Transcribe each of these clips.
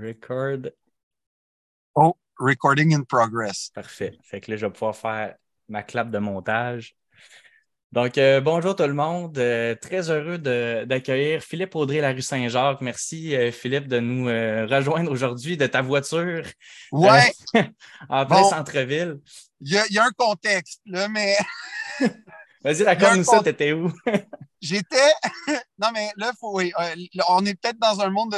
Record. Oh, recording in progress. Parfait. Fait que là, je vais pouvoir faire ma clap de montage. Donc, euh, bonjour tout le monde. Euh, très heureux d'accueillir Philippe Audrey, la rue Saint-Jacques. Merci, euh, Philippe, de nous rejoindre aujourd'hui de ta voiture. Ouais. en plein centre-ville. Il y, a un contexte, là, mais. Vas-y, raconte-nous ça, t'étais où? J'étais. non, mais là, faut, oui, on est peut-être dans un monde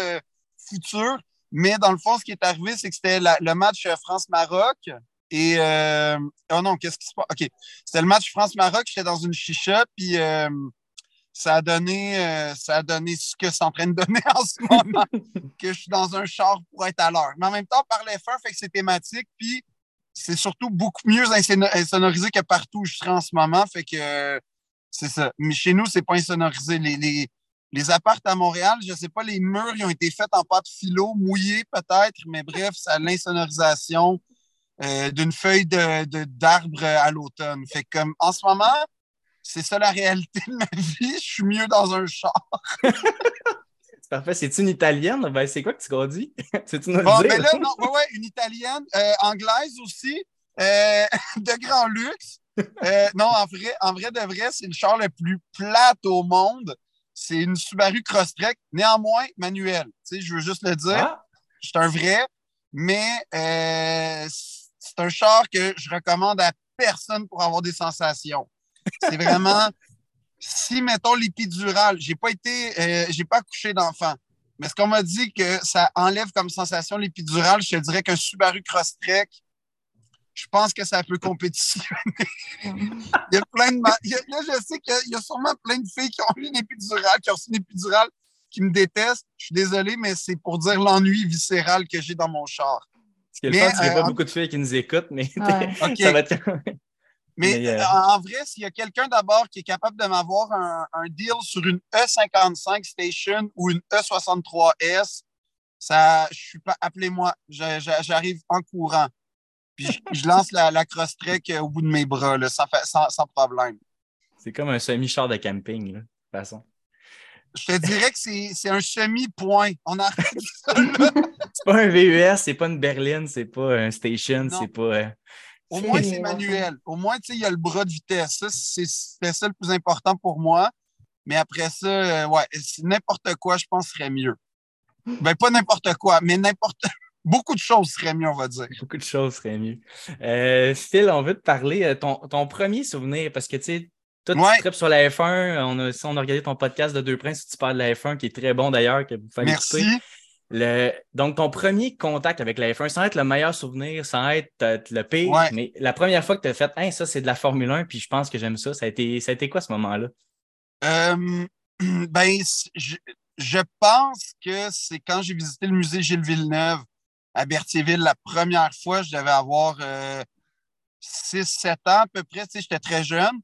futur, mais dans le fond, ce qui est arrivé, c'est que c'était le match France-Maroc. Et euh, oh non, qu'est-ce qui se passe? OK. C'était le match France-Maroc, j'étais dans une chicha, puis euh, ça a donné euh, ça a donné ce que c'est en train de donner en ce moment, que je suis dans un char pour être à l'heure. Mais en même temps, par l'effort, fait que c'est thématique, puis c'est surtout beaucoup mieux insonorisé que partout où je serai en ce moment. Fait que c'est ça. Mais chez nous, c'est pas insonorisé. Les, les, les appartes à Montréal, je sais pas, les murs, ils ont été faits en pâte philo, mouillés peut-être, mais bref, ça a l'insonorisation euh, d'une feuille d'arbre de, à l'automne. Fait comme en ce moment, c'est ça la réalité de ma vie. Je suis mieux dans un char. Parfait. C'est une italienne? Ben, c'est quoi que tu grandis? C'est une bon, ben là, non, ouais, ouais, une italienne, euh, anglaise aussi, euh, de grand luxe. non, en vrai, en vrai de vrai, c'est le char le plus plate au monde. C'est une Subaru Crosstrek, néanmoins manuel. Tu sais, je veux juste le dire. Ah. C'est un vrai, mais c'est un char que je recommande à personne pour avoir des sensations. C'est vraiment, si, mettons, l'épidural, j'ai pas été, euh, j'ai pas accouché d'enfant, mais ce qu'on m'a dit que ça enlève comme sensation l'épidural, je te dirais qu'un Subaru Crosstrek, je pense que ça peut compétitionner. il y a plein de. là, je sais qu'il y, a sûrement plein de filles qui ont eu une épidurale, qui ont reçu une épidurale, qui me détestent. Je suis désolé, mais c'est pour dire l'ennui viscéral que j'ai dans mon char. Ce qui est le fun, il n'y a pas beaucoup de filles qui nous écoutent, mais ça va être... Mais, euh, en vrai, s'il y a quelqu'un d'abord qui est capable de m'avoir un, deal sur une E55 Station ou une E63S, ça, je suis pas, appelez-moi, j'arrive en courant. Puis je, lance la, la cross-trek au bout de mes bras, là, sans, sans, sans problème. C'est comme un semi-char de camping, là, de toute façon. Je te dirais que c'est un semi-point. On a ça C'est pas un VUS, c'est pas une berline, c'est pas un station, c'est pas. Euh, Au moins, c'est manuel. Au moins, tu sais, il y a le bras de vitesse. Ça, c'est ça le plus important pour moi. Mais après ça, euh, ouais, n'importe quoi, je pense, serait mieux. Ben, pas n'importe quoi, mais n'importe. Beaucoup de choses seraient mieux, on va dire. Beaucoup de choses seraient mieux. Euh, Phil, on veut te parler, ton, ton premier souvenir, parce que tu sais, toi, tu tripes sur la F1. On a, si on a regardé ton podcast de Deux Princes, tu parles de la F1, qui est très bon d'ailleurs, que vous fallait Merci. Le, donc, ton premier contact avec la F1, sans être le meilleur souvenir, sans être euh, le pire, mais la première fois que tu as fait, hey, ça, c'est de la Formule 1, puis je pense que j'aime ça, ça a, été, ça a été quoi ce moment-là? Euh, ben, je, je, pense que c'est quand j'ai visité le musée Gilles Villeneuve à Berthierville la première fois, je devais avoir 6-7 euh, ans à peu près, j'étais très jeune.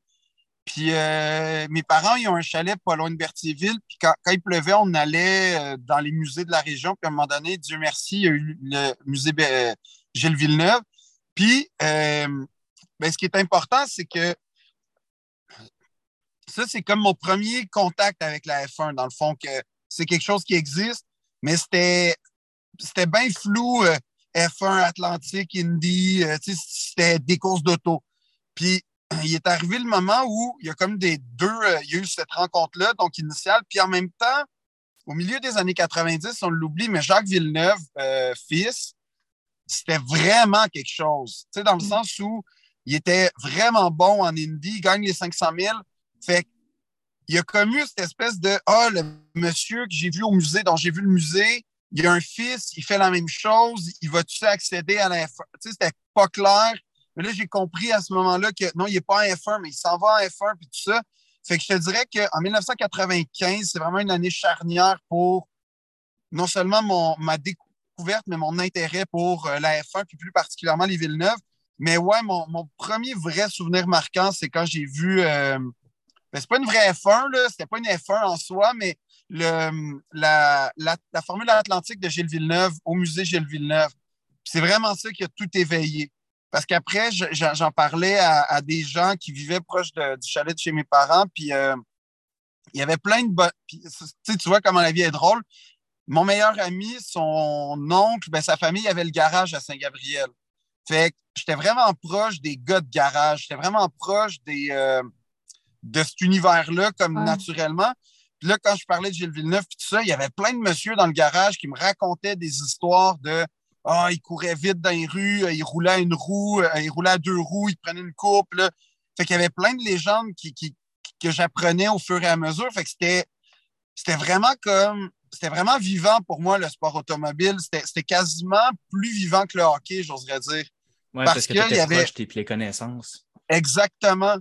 Puis euh, mes parents, ils ont un chalet pas loin de Berthierville. Puis quand, il pleuvait, on allait euh, dans les musées de la région. Puis à un moment donné, Dieu merci, il y a eu le musée euh, Gilles Villeneuve. Puis ben, ce qui est important, c'est que ça, c'est comme mon premier contact avec la F1, dans le fond, que c'est quelque chose qui existe, mais c'était, c'était bien flou. F1, Atlantique, Indy, c'était des courses d'auto. Puis il est arrivé le moment où il y a comme des deux, euh, il y a eu cette rencontre-là, donc initiale, puis en même temps, au milieu des années 90, on l'oublie, mais Jacques Villeneuve, euh, fils, c'était vraiment quelque chose. Tu sais, dans le mm. sens où il était vraiment bon en Indy, il gagne les 500 000. Fait il a connu cette espèce de Ah, le monsieur que j'ai vu au musée, dont j'ai vu le musée, il a un fils, il fait la même chose, il va-tu accéder à la Tu sais, c'était pas clair. Mais là, j'ai compris à ce moment-là que non, il n'est pas en F1, mais il s'en va en F1 puis tout ça. Fait que je te dirais qu'en 1995, c'est vraiment une année charnière pour non seulement mon, ma découverte, mais mon intérêt pour euh, la F1, puis plus particulièrement les Villeneuve. Mais ouais, mon, premier vrai souvenir marquant, c'est quand j'ai vu. Euh, ben, c'est pas une vraie F1, là, c'était pas une F1 en soi, mais le, la, la, la Formule Atlantique de Gilles Villeneuve au musée Gilles Villeneuve. C'est vraiment ça qui a tout éveillé. Parce qu'après, j'en parlais à, des gens qui vivaient proche du chalet de chez mes parents, puis euh, il y avait plein de... Tu vois comment la vie est drôle. mon meilleur ami, son oncle, ben, sa famille avait le garage à Saint-Gabriel. Fait que j'étais vraiment proche des gars de garage. J'étais vraiment proche des, euh, de cet univers-là, comme naturellement. Puis là, quand je parlais de Gilles Villeneuve et tout ça, il y avait plein de monsieur dans le garage qui me racontaient des histoires de Ah, il courait vite dans les rues, il roulait à une roue, euh, il roulait à deux roues, il prenait une coupe. Là. Fait qu'il y avait plein de légendes qui, que j'apprenais au fur et à mesure. Fait que c'était, c'était vraiment comme c'était vraiment vivant pour moi, le sport automobile. C'était quasiment plus vivant que le hockey, j'oserais dire. Oui, parce, que, tu y avait... proche, les connaissances. Exactement.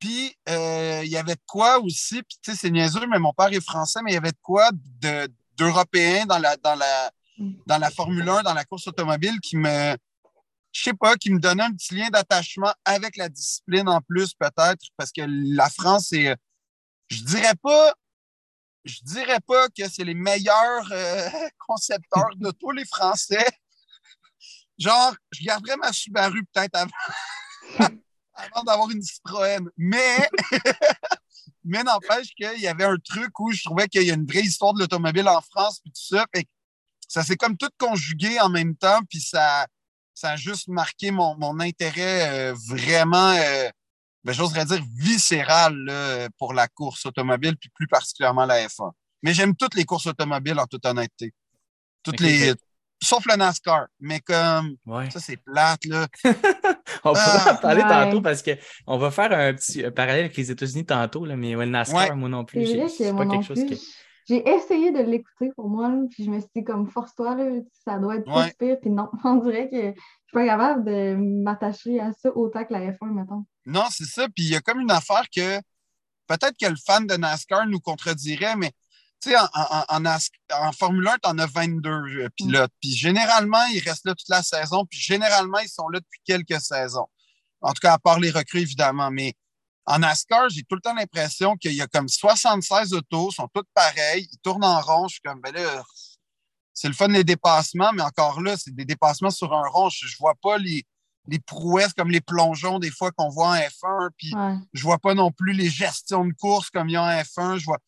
Puis, euh, il y avait de quoi aussi, puis tu sais, c'est niaiseux, mais mon père est français, mais il y avait de quoi d'européen dans la, dans, la, dans la Formule 1, dans la course automobile qui me, je sais pas, qui me donnait un petit lien d'attachement avec la discipline en plus, peut-être, parce que la France c'est, je dirais pas je dirais pas que c'est les meilleurs euh, concepteurs de tous les Français. Genre, je garderais ma Subaru peut-être avant, avant d'avoir une Citroën. Mais, mais n'empêche qu'il y avait un truc où je trouvais qu'il y a une vraie histoire de l'automobile en France, puis tout ça. ça s'est comme tout conjugué en même temps, puis ça, ça a juste marqué mon, intérêt euh, vraiment. Euh, ben, j'oserais dire, viscéral pour la course automobile, puis plus particulièrement la F1. Mais j'aime toutes les courses automobiles, en toute honnêteté. Toutes les. Sauf le NASCAR. Mais comme. Ça, c'est plate, là. on pourra en ah, parler tantôt parce qu'on va faire un petit parallèle avec les États-Unis tantôt, là, mais le NASCAR, moi non plus. C'est pas quelque chose qui. J'ai essayé de l'écouter pour moi, puis je me suis dit, comme, force-toi, ça doit être plus pire. Puis non, on dirait que je suis pas capable de m'attacher à ça autant que la F1, mettons. Non, c'est ça. Puis il y a comme une affaire que peut-être que le fan de NASCAR nous contredirait, mais tu sais, en, en, Formule 1, tu en as 22 euh, pilotes. Puis généralement, ils restent là toute la saison. Puis généralement, ils sont là depuis quelques saisons. En tout cas, à part les recrues, évidemment. Mais en NASCAR, j'ai tout le temps l'impression qu'il y a comme 76 autos, sont toutes pareilles, ils tournent en rond. Je suis comme, ben là, c'est le fun des dépassements, mais encore là, c'est des dépassements sur un rond. Je, ne vois pas les, les prouesses comme les plongeons des fois qu'on voit en F1, puis je vois pas non plus les gestions de course comme il y a en F1. Je vois...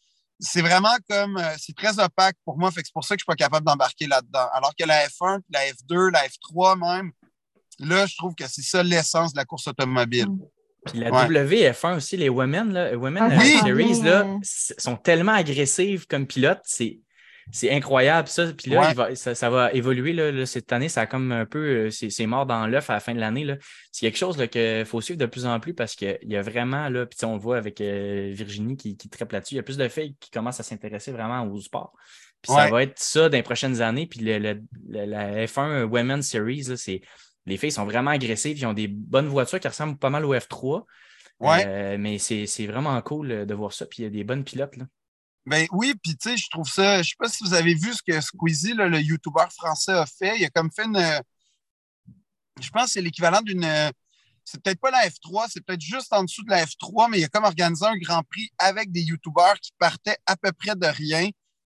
C'est vraiment comme, euh, c'est très opaque pour moi, fait que c'est pour ça que je suis pas capable d'embarquer là-dedans. Alors que la F1, puis la F2, la F3 même, là, je trouve que c'est ça l'essence de la course automobile. Mm. Puis la WF1 aussi, les Women, là, Women ah, euh, Series, là, sont tellement agressives comme pilotes. C'est, c'est incroyable, ça. Puis là, ça, va évoluer là, cette année. Ça a comme un peu. Euh, c'est, mort dans l'œuf à la fin de l'année. C'est quelque chose qu'il faut suivre de plus en plus parce qu'il y a vraiment, là, puis on le voit avec euh, Virginie qui, qui là-dessus, il y a plus de filles qui commencent à s'intéresser vraiment au sport. Puis ça va être ça dans les prochaines années. Puis la F1 Women Series, c'est les filles sont vraiment agressives. Ils ont des bonnes voitures qui ressemblent pas mal au F3. Ouais. Euh, mais c'est vraiment cool de voir ça. Puis il y a des bonnes pilotes. Là. Ben oui, puis tu sais, je trouve ça. Je sais pas si vous avez vu ce que Squeezie, le YouTuber français, a fait. Il a comme fait une. Je pense que c'est l'équivalent d'une. C'est peut-être pas la F3, c'est peut-être juste en dessous de la F3, mais il a comme organisé un grand prix avec des YouTubers qui partaient à peu près de rien.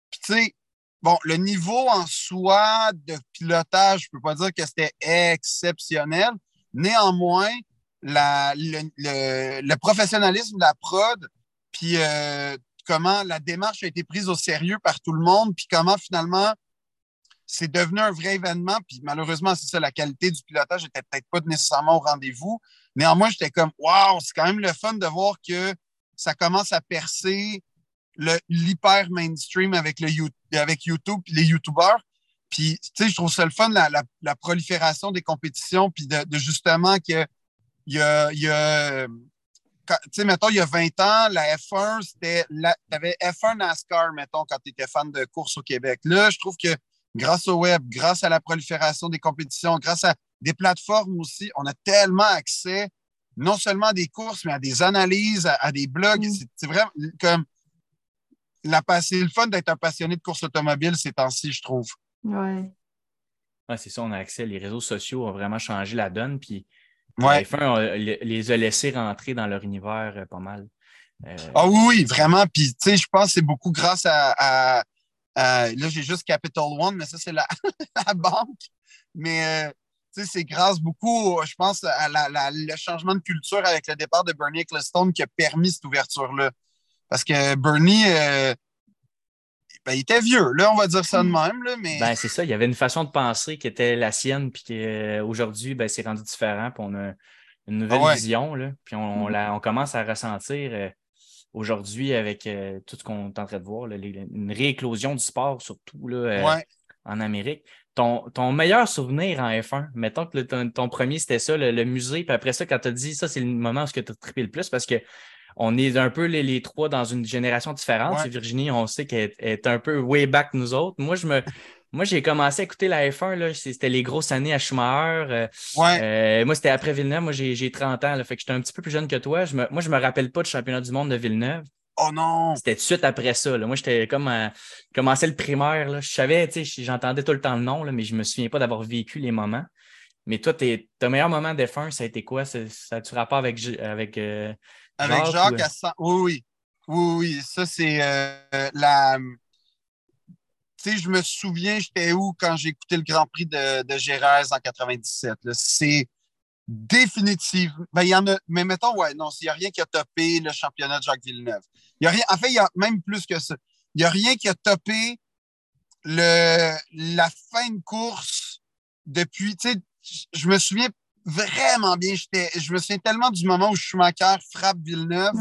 Puis tu sais, Bon, le niveau en soi de pilotage, je peux pas dire que c'était exceptionnel. Néanmoins, le, professionnalisme de la prod, puis euh, comment la démarche a été prise au sérieux par tout le monde, puis comment finalement c'est devenu un vrai événement. Puis malheureusement, c'est ça, la qualité du pilotage n'était peut-être pas nécessairement au rendez-vous. Néanmoins, j'étais comme, waouh, c'est quand même le fun de voir que ça commence à percer l'hyper mainstream avec, YouTube et les YouTubers. Puis, tu sais, je trouve ça le fun, la, prolifération des compétitions, puis de, justement que il y y a tu sais, mettons, il y a 20 ans, la F1, c'était. Tu avais F1 NASCAR, mettons, quand tu étais fan de course au Québec. Là, je trouve que grâce au web, grâce à la prolifération des compétitions, grâce à des plateformes aussi, on a tellement accès non seulement à des courses, mais à des analyses, à, des blogs. Mm. C'est vraiment comme c'est le fun d'être un passionné de course automobile ces temps-ci, je trouve. Oui. c'est ça, on a accès. Les réseaux sociaux ont vraiment changé la donne. Puis ouais. les a laissés rentrer dans leur univers euh, pas mal. Euh, ah oui, vraiment. Puis, tu sais, je pense que c'est beaucoup grâce à. là, j'ai juste Capital One, mais ça, c'est la, banque. Mais, euh, tu sais, c'est grâce beaucoup, je pense, à le changement de culture avec le départ de Bernie Ecclestone qui a permis cette ouverture-là. Parce que Bernie, euh, ben, il était vieux, là, on va dire ça de mm. même. Là, mais... Ben, c'est ça, il y avait une façon de penser qui était la sienne, puis qu'aujourd'hui, ben, c'est rendu différent, puis on a une nouvelle ah vision, là, puis on, mm. on, commence à ressentir euh, aujourd'hui avec euh, tout ce qu'on est en train de voir, une rééclosion du sport, surtout là, euh, en Amérique. Ton, ton, meilleur souvenir en F1, mettons que ton, premier, c'était ça, le, musée, puis après ça, quand tu as dit ça, c'est le moment où tu as trippé le plus parce que on est un peu les, trois dans une génération différente. Virginie, on sait qu'elle est un peu way back nous autres. Moi, je me. Moi, j'ai commencé à écouter la F1, c'était les grosses années à Schumacher. Euh, euh, moi, c'était après Villeneuve. Moi, j'ai 30 ans, là, fait que j'étais un petit peu plus jeune que toi. Je me, moi, je me rappelle pas du championnat du monde de Villeneuve. Oh non! C'était tout de suite après ça. Moi, j'étais comme à, commencé le primaire. Là. Je savais, tu sais, j'entendais tout le temps le nom, là, mais je me souviens pas d'avoir vécu les moments. Mais toi, ton meilleur moment d'F1, ça a été quoi? Ça a-tu rapport avec, avec euh, avec Jacques, à 100... oui, oui, oui. Oui, ça, c'est euh, la. Tu sais, je me souviens, j'étais où quand j'ai écouté le Grand Prix de, de Gérès en 97. C'est définitivement. Ben, il y en a. Mais mettons, ouais, non, il n'y a rien qui a topé le championnat de Jacques Villeneuve. Il y a rien. En fait, il y a même plus que ça. Il n'y a rien qui a topé le, la fin de course depuis. Tu sais, je me souviens vraiment bien. Je me souviens tellement du moment où Schumacher frappe Villeneuve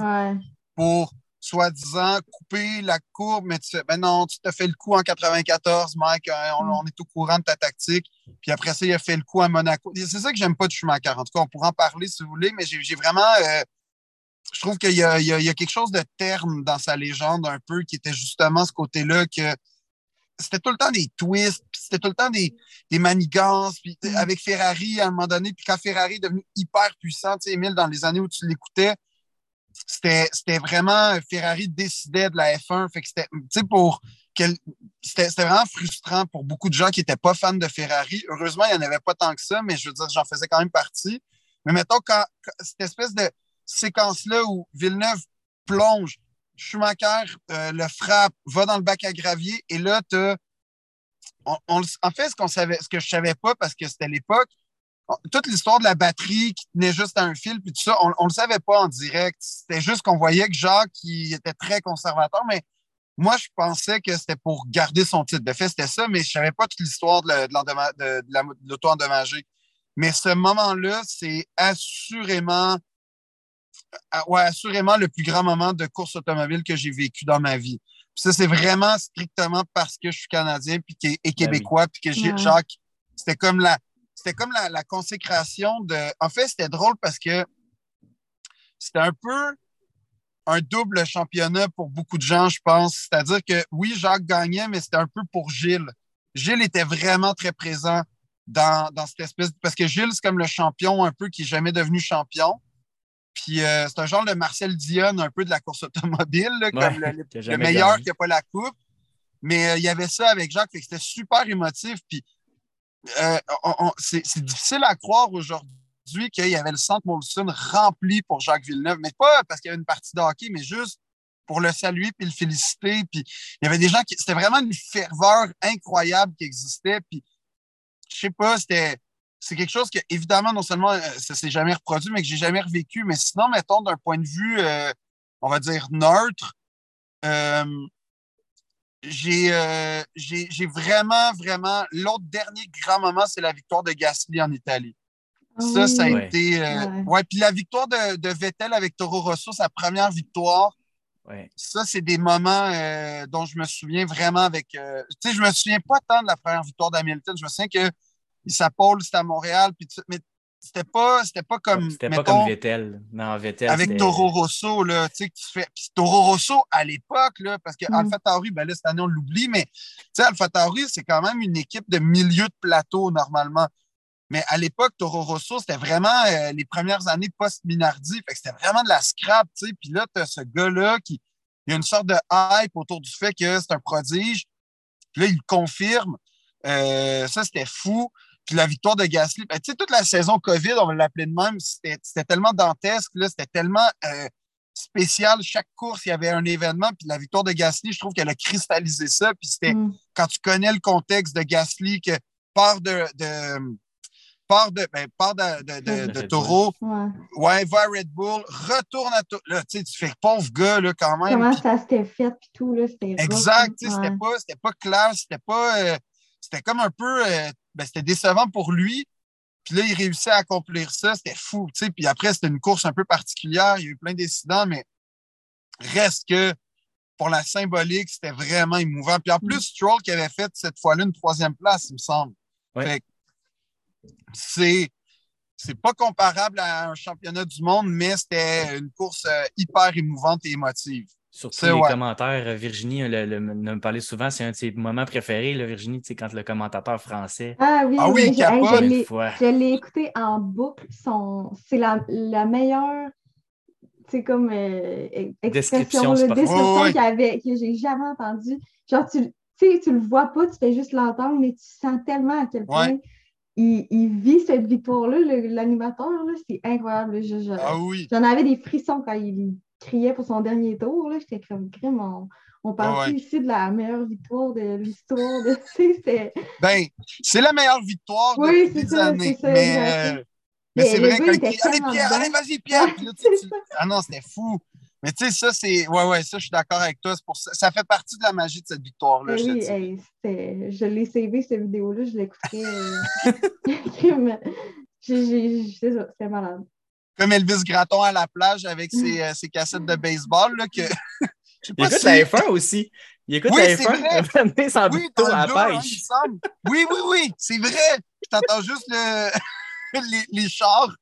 pour soi-disant couper la courbe, mais tu fais, ben non, tu t'as fait le coup en 94, Mike, euh, mm. on, est au courant de ta tactique. Puis après ça, il a fait le coup à Monaco. C'est ça que j'aime pas de Schumacher. En tout cas, on pourra en parler si vous voulez, mais j'ai vraiment. Euh, je trouve qu'il y, a quelque chose de terme dans sa légende un peu qui était justement ce côté-là que c'était tout le temps des twists, c'était tout le temps des, des manigances. Puis mm. avec Ferrari, à un moment donné, puis quand Ferrari est devenu hyper puissant, tu sais, Emile, dans les années où tu l'écoutais, c'était vraiment Ferrari décidait de la F1. Fait que c'était, tu sais, pour c'était vraiment frustrant pour beaucoup de gens qui n'étaient pas fans de Ferrari. Heureusement, il n'y en avait pas tant que ça, mais je veux dire, j'en faisais quand même partie. Mais mettons, quand, cette espèce de séquence-là où Villeneuve plonge, Schumacher euh, le frappe, va dans le bac à gravier, et là, tu en fait, ce, qu'on savait, que je savais pas, parce que c'était l'époque, toute l'histoire de la batterie qui tenait juste à un fil, puis tout ça, on ne le savait pas en direct. C'était juste qu'on voyait que Jacques était très conservateur, mais moi, je pensais que c'était pour garder son titre. De fait, c'était ça, mais je ne savais pas toute l'histoire de, l'auto-endommagé. Mais ce moment-là, c'est assurément, ah, ouais, assurément le plus grand moment de course automobile que j'ai vécu dans ma vie ça, c'est vraiment strictement parce que je suis Canadien puis et ben Québécois, puis que j'ai Jacques. C'était comme la. C'était comme la, consécration de. En fait, c'était drôle parce que c'était un peu un double championnat pour beaucoup de gens, je pense. C'est-à-dire que oui, Jacques gagnait, mais c'était un peu pour Gilles. Gilles était vraiment très présent dans, dans cette espèce. Parce que Gilles, c'est comme le champion un peu qui n'est jamais devenu champion. Puis euh, c'est un genre de Marcel Dion, un peu de la course automobile, comme le, meilleur qui n'a pas la coupe. Mais euh, il y avait ça avec Jacques, c'était super émotif. Puis euh, c'est difficile à croire aujourd'hui qu'il y avait le centre Molson rempli pour Jacques Villeneuve, mais pas parce qu'il y avait une partie de hockey, mais juste pour le saluer puis le féliciter. Puis il y avait des gens qui. C'était vraiment une ferveur incroyable qui existait. Puis je sais pas, c'était c'est quelque chose que, évidemment, non seulement euh, ça s'est jamais reproduit, mais que j'ai jamais revécu. Mais sinon, mettons, d'un point de vue, euh, on va dire, neutre, euh, j'ai vraiment, vraiment. L'autre dernier grand moment, c'est la victoire de Gasly en Italie. Ça, ça a été. ouais. puis la victoire de, de, Vettel avec Toro Rosso, sa première victoire. Ça, c'est des moments dont je me souviens vraiment avec. tu sais, je me souviens pas tant de la première victoire d'Hamilton. Je me souviens que sa pôle, c'était à Montréal. Puis mais c'était pas, c'était pas comme. C'était pas comme Vettel. Non, Vettel. Avec Toro Rosso, là, tu sais, tu fais. Puis Toro Rosso, à l'époque, là, parce que mm. Alpha Tauri, ben là, cette année, on l'oublie, mais tu sais, Alpha Tauri, c'est quand même une équipe de milieu de plateau, normalement. Mais à l'époque, Toro Rosso, c'était vraiment euh, les premières années post-Minardi. Fait que c'était vraiment de la scrap, tu sais. Puis là, tu as ce gars-là qui. Il y a une sorte de hype autour du fait que c'est un prodige. Puis là, il confirme. Euh, ça, c'était fou. Puis la victoire de Gasly, ben, tu sais, toute la saison COVID, on va l'appeler de même, c'était tellement dantesque, c'était tellement euh, spécial. Chaque course, il y avait un événement. Puis la victoire de Gasly, je trouve qu'elle a cristallisé ça. Puis c'était mm. quand tu connais le contexte de Gasly, que part de, de part de, ben, part de, de, de, de Taureau, Ouais. ouais, va à Red Bull, retourne à Taureau. Là, tu sais, tu fais pauvre gars, là, quand même. Comment ça s'était fait, puis tout, là, c'était. exact, tu sais, c'était pas, c'était pas clair, c'était pas. euh, c'était comme un peu. euh, ben, c'était décevant pour lui. Puis là, il réussit à accomplir ça. C'était fou. Puis après, c'était une course un peu particulière. Il y a eu plein d'incidents, mais reste que pour la symbolique, c'était vraiment émouvant. Puis en plus, Stroll qui avait fait cette fois-là une troisième place, il me semble. Ouais. C'est. C'est pas comparable à un championnat du monde, mais c'était une course euh, hyper émouvante et émotive. Surtout C'est les ouais. commentaires, euh, Virginie le, le- me parlait souvent, c'est un de ses moments préférés, là, Virginie, sais, quand le commentateur français. Ah oui, Ah oui, oui, il je, hey, je capote. l'ai- fois. je l'ai écouté en boucle. Son, c'est la, la meilleure, c'est comme euh, e- Description expression, là, sportive. description avait, que j'ai jamais entendue. Genre, tu, tu sais, tu le vois pas, tu fais juste l'entendre, mais tu sens tellement à quel point Ouais. il, il vit cette victoire-là, le- l'animateur, là, c'est incroyable. Je- je- Ah oui. J'en avais des frissons quand il criait pour son dernier tour. là. J'étais comme crime. On, on parle ouais. ici de la meilleure victoire de l'histoire. De... Ben, c'est la meilleure victoire Oui, c'est des ça, années. ça, Mais, euh, mais Mais c'est vrai que allez Pierre, allez, vas-y Pierre. Là, tu-. Ah non, c'était fou. Mais tu sais, ça, c'est. Ouais, ouais, ça, je suis d'accord avec toi. Pour ça... ça fait partie de la magie de cette victoire-là. Ben je oui, dis. hey, je l'ai sauvé, cette vidéo-là. Je l'écouterai. euh, C'est ça, c'était malade. Comme Elvis Gratton à la plage avec ses, euh, ses cassettes de baseball. Là, que... Je sais Il écoute si- la F1 aussi. Il écoute Oui, la c'est F1, vrai. il a amené son Oui, dans à la hein, pêche. semble. Oui, oui, oui, c'est vrai. Je t'entends juste le... les, les chars.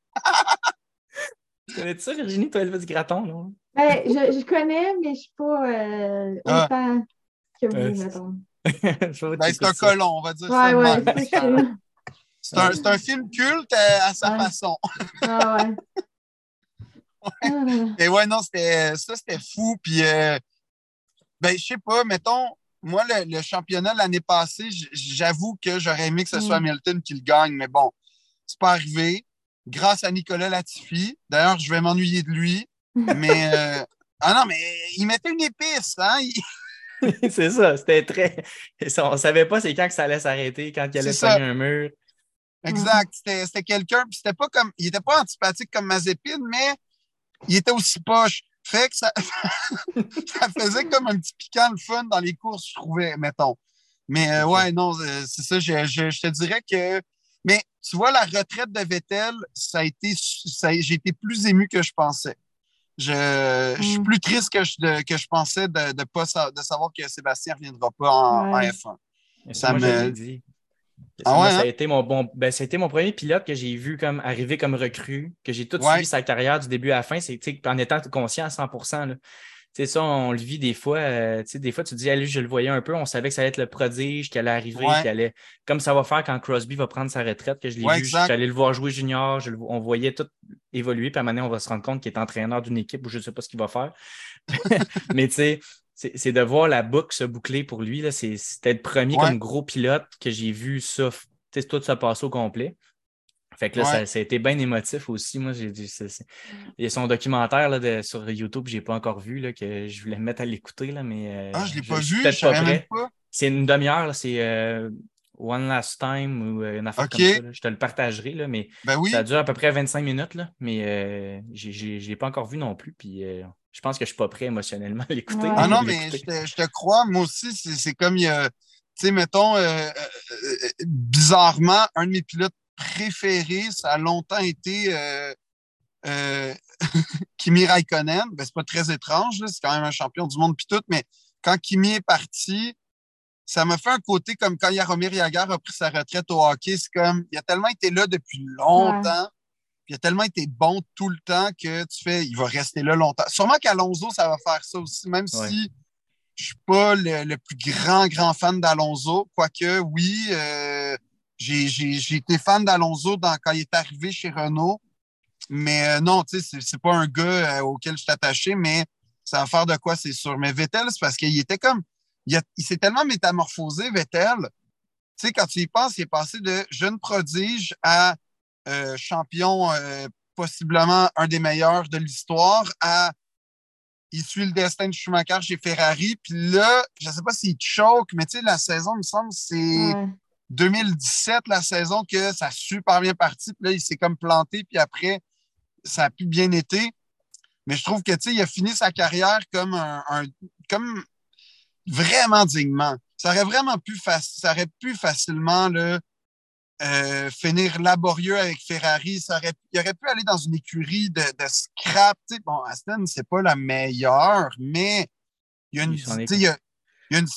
Tu connais ça, Virginie, toi, Elvis Gratton, non? Ben, je, je connais, mais je ne suis pas euh, Ah. autant que vous, Euh, mettons. Ben, c'est un ça. colon, on va dire Ouais, ça. ouais. C'est un, c'est un film culte à sa Ouais. façon. Ah ouais. Ah. Et ouais, non, c'était ça, c'était fou. Puis, euh, ben, je sais pas, mettons, moi, le, le championnat l'année passée, j'avoue que j'aurais aimé que ce soit Mm. Hamilton qui le gagne, mais bon, c'est pas arrivé. Grâce à Nicolas Latifi. D'ailleurs, je vais m'ennuyer de lui. Mais, euh, ah non, mais il mettait une épice, hein? Il- c'est ça, c'était très. On savait pas c'est quand que ça allait s'arrêter, quand il allait pogner un mur. Exact. C'était c'était quelqu'un, puis c'était pas comme, il était pas antipathique comme Mazepin, mais il était aussi poche. Fait que ça, ça faisait comme un petit piquant le fun dans les courses, je trouvais, mettons. Mais euh, ouais, non, euh, c'est ça, je, je- je te dirais que. Mais tu vois, la retraite de Vettel, ça a été. J'ai été plus ému que je pensais. Je, je suis Mm. plus triste que je, de- que je pensais de, de, pas, sa- de savoir que Sébastien ne reviendra pas en, en Ouais. F1. Ça, Ça moi, je me- dit. Ah Moi, ça, a hein? été mon bon, ben, ça a été mon premier pilote que j'ai vu comme arriver comme recrue, que j'ai tout Ouais. suivi sa carrière du début à la fin, c'est en étant conscient à 100 là. Tu sais, ça, on le vit des fois. euh, tu sais, des fois, tu te dis, ah, lui, je le voyais un peu, on savait que ça allait être le prodige, qu'il allait arriver, Ouais. qu'il allait. Comme ça va faire quand Crosby va prendre sa retraite, que je l'ai vu, j'allais le voir jouer junior, je le- on voyait tout évoluer, puis à un moment donné, on va se rendre compte qu'il est entraîneur d'une équipe où je ne sais pas ce qu'il va faire. Mais tu sais, c'est de voir la boucle se boucler pour lui. C'était le premier Ouais. comme gros pilote que j'ai vu ça, tout se passer au complet. Fait que là, Ouais. ça, ça a été bien émotif aussi. Moi, j'ai dit, il y a son documentaire là, de- sur YouTube, je n'ai pas encore vu, là, que je voulais me mettre à l'écouter, mais. euh, Ah, je l'ai je- pas vu, je pas. C'est une demi-heure, c'est euh, One Last Time ou euh, une affaire Ok. comme ça. là. Je te le partagerai, là, mais Ben oui. ça dure à peu près 25 minutes, là, mais euh, je ne l'ai pas encore vu non plus. Puis euh, je pense que je ne suis pas prêt émotionnellement à l'écouter. Ouais. Ah non, mais je te, je te crois, moi aussi, c'est c'est comme il y a, tu sais, mettons, euh, euh, euh, bizarrement, un de mes pilotes préférés, ça a longtemps été euh, euh, Kimi Raikkonen. Ben, c'est pas très étrange, là, c'est quand même un champion du monde puis tout, mais quand Kimi est parti, ça m'a fait un côté comme quand Jaromir Jagr a pris sa retraite au hockey. C'est comme, il a tellement été là depuis longtemps, puis il a tellement été bon tout le temps que tu fais, il va rester là longtemps. Sûrement qu'Alonso, ça va faire ça aussi, même Ouais. si je suis pas le, le plus grand, grand fan d'Alonso. Quoique, oui, euh, j'ai j'ai- j'ai été fan d'Alonso dans- quand il est arrivé chez Renault. Mais euh, non, tu sais, c'est- c'est pas un gars euh, auquel je suis attaché, mais ça va faire de quoi, c'est sûr. Mais Vettel, c'est parce qu'il était comme. Il, a- il s'est tellement métamorphosé, Vettel. Tu sais, quand tu y penses, il est passé de jeune prodige à euh, champion, euh, possiblement un des meilleurs de l'histoire, à il suit le destin de Schumacher chez Ferrari. Puis là, je ne sais pas s'il choke, mais tu sais, la saison, il me semble, c'est Ouais. 2017, la saison, que ça a super bien parti. Puis là, il s'est comme planté, puis après, ça a plus bien été. Mais je trouve que, tu sais, il a fini sa carrière comme un, comme vraiment dignement. Ça aurait vraiment pu, ça aurait pu facilement là, euh, finir laborieux avec Ferrari. Ça aurait, il aurait pu aller dans une écurie de, de scrap. bon, Aston, c'est pas la meilleure, mais il y a une, il y a,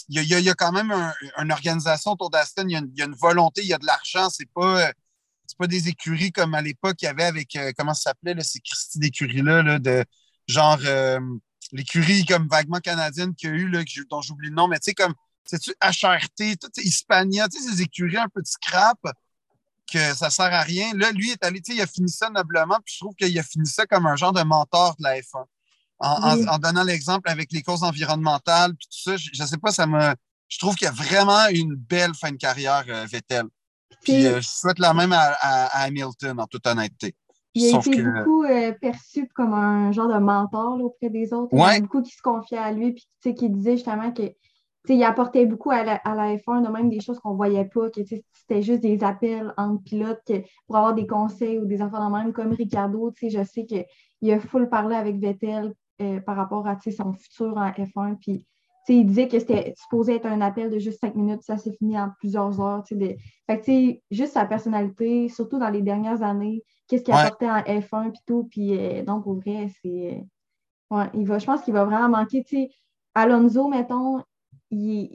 il y, a, quand même une organisation autour d'Aston. Il, y a une volonté, il y a de l'argent. C'est pas, pas des écuries comme à l'époque il y avait avec, euh, comment ça s'appelait, ces Christy d'écuries-là, de genre euh, l'écurie comme vaguement canadienne qu'il y a eu, là, dont j'oublie le nom, mais tu sais, comme, c'est-tu HRT, tout, Hispania, tu sais, ces écuries un peu de scrap que ça sert à rien. Là, lui est allé, tu sais, il a fini ça noblement, puis je trouve qu'il a fini ça comme un genre de mentor de la F1. En, donnant l'exemple avec les causes environnementales, puis tout ça, je, ne sais pas, ça me. Je trouve qu'il y a vraiment une belle fin de carrière, euh, Vettel. Puis euh, je souhaite la même à, Hamilton, en toute honnêteté. Il a été beaucoup euh, perçu comme un genre de mentor auprès des autres. Il y a beaucoup qui se confiaient à lui, puis qui disaient justement que il apportait beaucoup à la, F1, de même des choses qu'on ne voyait pas, que c'était juste des appels entre pilotes pour avoir des conseils ou des enfants de même, comme Ricardo. Je sais qu'il a full parlé avec Vettel euh, par rapport à son futur en F1. Puis, il disait que c'était supposé être un appel de juste cinq minutes, ça s'est fini en plusieurs heures. De... Fait juste sa personnalité, surtout dans les dernières années, qu'est-ce qu'il apportait en F1 puis tout. Puis euh, donc, au vrai, c'est. Ouais, il va, je pense qu'il va vraiment manquer. Alonso, mettons,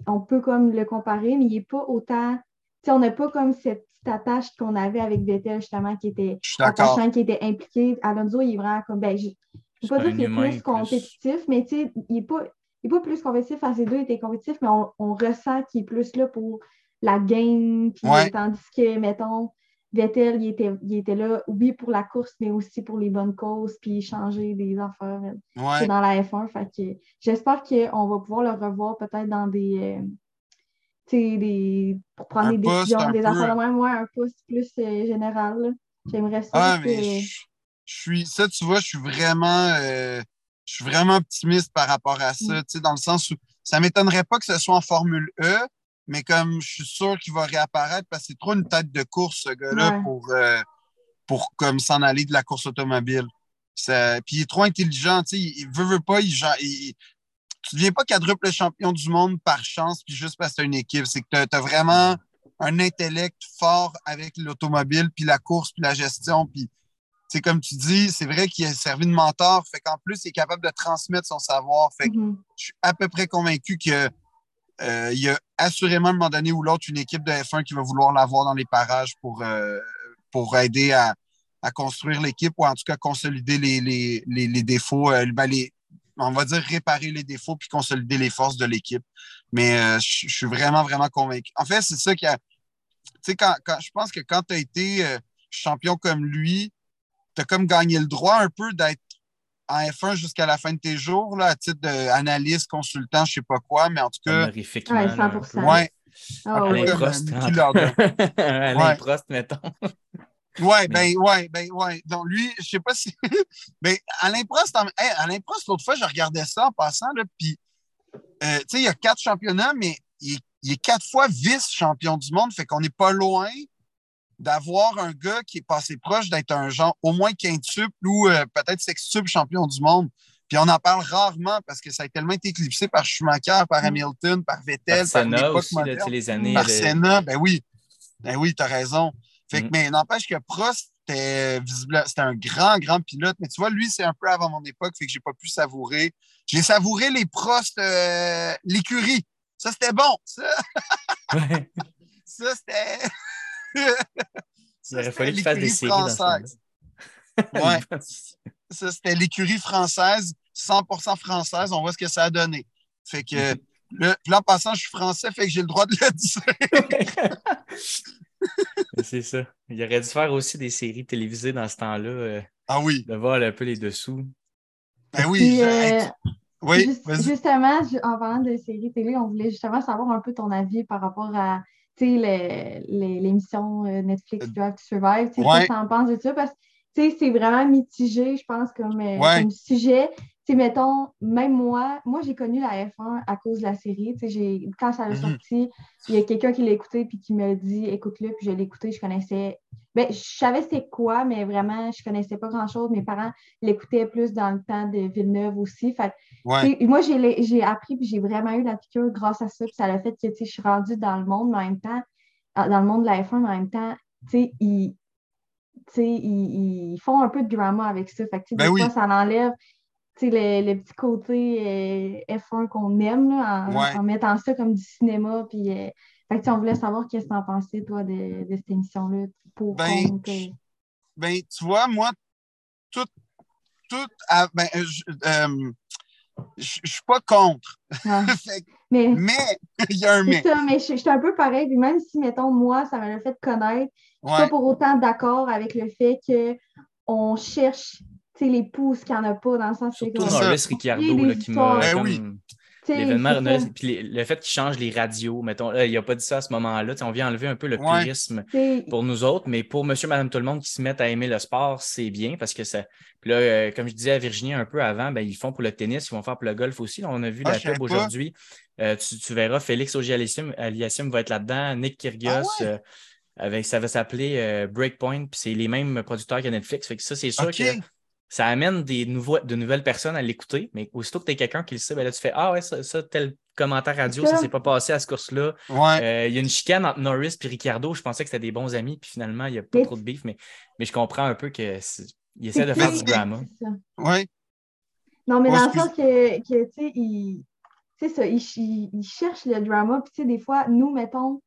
on peut comme le comparer, mais il n'est pas autant. on n'a pas comme cette petite attache qu'on avait avec Vettel, justement, qui était attachant, qui était impliqué. Alonso, il est vraiment comme. Ben, je ne pas dire qu'il est plus compétitif, mais il n'est pas, pas plus compétitif. À ces deux, il était compétitif, mais on, ressent qu'il est plus là pour la game. Tandis que, mettons, Vettel, il était, il était là, oui, pour la course, mais aussi pour les bonnes causes, puis changer des affaires euh, dans la F1. Fait que j'espère qu'on va pouvoir le revoir peut-être dans des, euh, des. pour prendre des décisions, des affaires de même, un poste plus euh, général. J'aimerais ça. je, suis. Ça, tu vois, je suis vraiment. je suis vraiment optimiste par rapport à ça, mm. dans le sens où ça ne m'étonnerait pas que ce soit en Formule E, mais comme je suis sûr qu'il va réapparaître parce que c'est trop une tête de course, ce gars-là, pour, euh, pour comme s'en aller de la course automobile. puis il est trop intelligent, tu sais, il, veut, veut pas, il, il tu ne deviens pas quadruple champion du monde par chance, puis juste parce que tu une équipe. C'est que tu as, vraiment un intellect fort avec l'automobile, puis la course, puis la gestion. Puis, c'est comme tu dis, c'est vrai qu'il a servi de mentor, fait qu'en plus, il est capable de transmettre son savoir. Fait que mm-hmm. je suis à peu près convaincu que euh, il y a assurément à un moment donné ou l'autre une équipe de F1 qui va vouloir l'avoir dans les parages pour, euh, pour aider à, construire l'équipe ou en tout cas consolider les, défauts, euh, ben, on va dire réparer les défauts puis consolider les forces de l'équipe. Mais je suis vraiment, vraiment convaincu. En fait, c'est ça qui a. Tu sais, quand, je pense que quand tu as été champion comme lui, tu as comme gagné le droit un peu d'être en F1 jusqu'à la fin de tes jours, là, à titre d'analyste, consultant, je ne sais pas quoi, mais en tout cas. Honorifiquement. Ouais, 100 Ouais. Oh, Alain Prost. Alain Prost, mettons. Ouais, ben, ouais, ben, ouais. Donc, lui, je sais pas si. ben, Alain Prost, Alain Prost, l'autre fois, je regardais ça en passant, là, puis, euh, tu sais, il y a quatre championnats, mais il, il est quatre fois vice-champion du monde, fait qu'on n'est pas loin d'avoir un gars qui est passé proche d'être un genre au moins quintuple ou euh, peut-être sextuple champion du monde. Puis on en parle rarement parce que ça a tellement été éclipsé par Schumacher, par mm. Hamilton, par Vettel, par, Senna aussi, les années. Par Senna, ben oui. Ben oui, tu as raison. Fait que, mm. mais n'empêche que Prost, c'était un grand, grand pilote. Mais tu vois, lui, c'est un peu avant mon époque, fait que j'ai pas pu savourer. J'ai savouré les Prost, euh, l'écurie. Ça, c'était bon. Ça, ça c'était. Il aurait fallu faire des séries françaises. ouais. ça, c'était l'écurie française, 100% française. On voit ce que ça a donné. Fait que, là, en passant, je suis français, fait que j'ai le droit de le dire. C'est ça. Il aurait dû faire aussi des séries télévisées dans ce temps-là. Euh, ah oui. De voir un peu les dessous. Ben oui. Euh, oui, justement, en parlant de séries télé, on voulait justement savoir un peu ton avis par rapport à l'émission euh, Netflix euh, Drive to Survive. Tu sais, en penses de ça? Parce que c'est vraiment mitigé, je pense, comme, euh, sujet. Sais, mettons, même moi, moi, j'ai connu la F1 à cause de la série. Tu sais, quand ça a mm-hmm. sorti, il y a quelqu'un qui l'a écouté puis qui m'a dit écoute-le, puis je l'ai écouté, je connaissais. Ben, je savais c'était quoi, mais vraiment, je connaissais pas grand-chose. Mes parents l'écoutaient plus dans le temps de Villeneuve aussi. Fait, Moi, j'ai appris puis j'ai vraiment eu la piqûre grâce à ça. Puis ça a fait que je suis rendue dans le monde, mais en même temps, dans le monde de la F1, mais en même temps, tu sais, ils, ils, font un peu de drama avec ça. Fait que, ben des fois, ça enlève le, petit côté euh, F1 qu'on aime en, mettant ça comme du cinéma. Puis, euh, on voulait savoir qu'est-ce que tu en pensais, toi, de, cette émission-là. Pour ben, ben, tu vois, moi, tout. tout ben, euh, je ne suis pas contre. mais il y a un mais. Ça, mais je, suis un peu pareil. même si, mettons, moi, ça m'a fait connaître, je ne suis pas pour autant d'accord avec le fait qu'on cherche les pouces qu'il n'y en a pas dans le sens Surtout Norris Ricciardo qui m'a. Ben l'événement, puis le fait qu'il change les radios, mettons, il n'a pas dit ça à ce moment-là. On vient enlever un peu le purisme pour nous autres, mais pour monsieur, madame, tout le monde qui se mettent à aimer le sport, c'est bien parce que ça. Puis là, euh, comme je disais à Virginie un peu avant, ben, ils font pour le tennis, ils vont faire pour le golf aussi. on a vu ah, la pub aujourd'hui. Euh, tu, verras, Félix Auger-Aliassime va être là-dedans, Nick Kyrgios. Ah euh, avec, ça va s'appeler Breakpoint, puis c'est les mêmes producteurs que Netflix. Fait que ça, c'est sûr que ça amène des nouveaux, de nouvelles personnes à l'écouter, mais aussitôt que tu es quelqu'un qui le sait, ben là, tu fais Ah ouais, ça, tel commentaire radio, ça s'est pas passé à ce course-là. Euh, il y a une chicane entre Norris et Ricardo. Je pensais que c'était des bons amis, puis finalement, il n'y a pas trop de beef, mais, mais je comprends un peu qu'il essaie de faire du drama. Oui. Non, mais dans le sens que, que tu sais, il, ça, il, il, cherche le drama, puis tu sais, des fois, nous, mettons,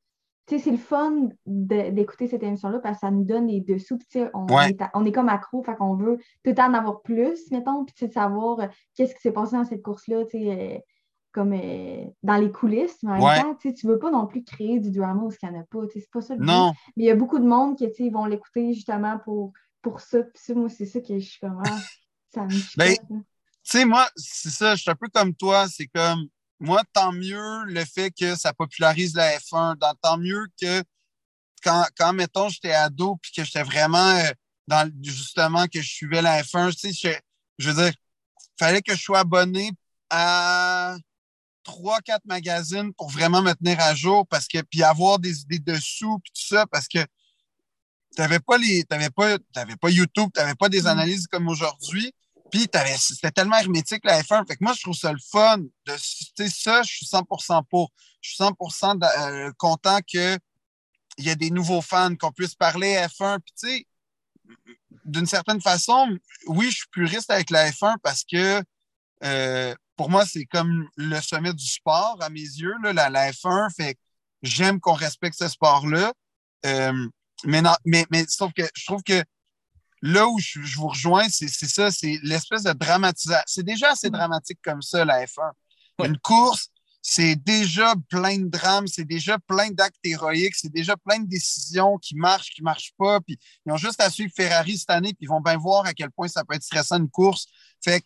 c'est le fun d'écouter cette émission-là parce que ça nous donne les dessous. on, est on, est comme accro, fait qu'on veut tout le temps en avoir plus, mettons, puis de savoir euh, qu'est-ce qui s'est passé dans cette course-là, euh, comme euh, dans les coulisses. Mais en même temps, tu ne veux pas non plus créer du drama où il n'y en a pas. C'est pas ça le non. Mais il y a beaucoup de monde qui vont l'écouter justement pour, pour ça. Puis moi, c'est ça que je suis comme ah, ça me ben, Tu sais, moi, c'est ça, je suis un peu comme toi. C'est comme moi, tant mieux le fait que ça popularise la F1, tant mieux que quand, quand mettons, j'étais ado puis que j'étais vraiment euh, dans justement que je suivais la F1, tu sais, je, veux dire, fallait que je sois abonné à trois, quatre magazines pour vraiment me tenir à jour parce que puis avoir des idées dessous puis tout ça parce que tu n'avais pas les t'avais pas t'avais pas YouTube, tu n'avais pas des mm. analyses comme aujourd'hui. Puis c'était tellement hermétique la F1. Fait que moi, je trouve ça le fun. De, ça, je suis 100% pour. Je suis 100% euh, content qu'il y ait des nouveaux fans, qu'on puisse parler F1. Puis tu sais, d'une certaine façon, oui, je suis puriste avec la F1 parce que euh, pour moi, c'est comme le sommet du sport à mes yeux, là, la, F1. Fait j'aime qu'on respecte ce sport-là. Euh, mais, non, mais, mais sauf que je trouve que là où je, vous rejoins, c'est ça, c'est l'espèce de dramatisation. C'est déjà assez mm. dramatique comme ça, la F1. Une course, c'est déjà plein de drames, c'est déjà plein d'actes héroïques, c'est déjà plein de décisions qui marchent, qui ne marchent pas. Puis ils ont juste à suivre Ferrari cette année, puis ils vont bien voir à quel point ça peut être stressant une course. Fait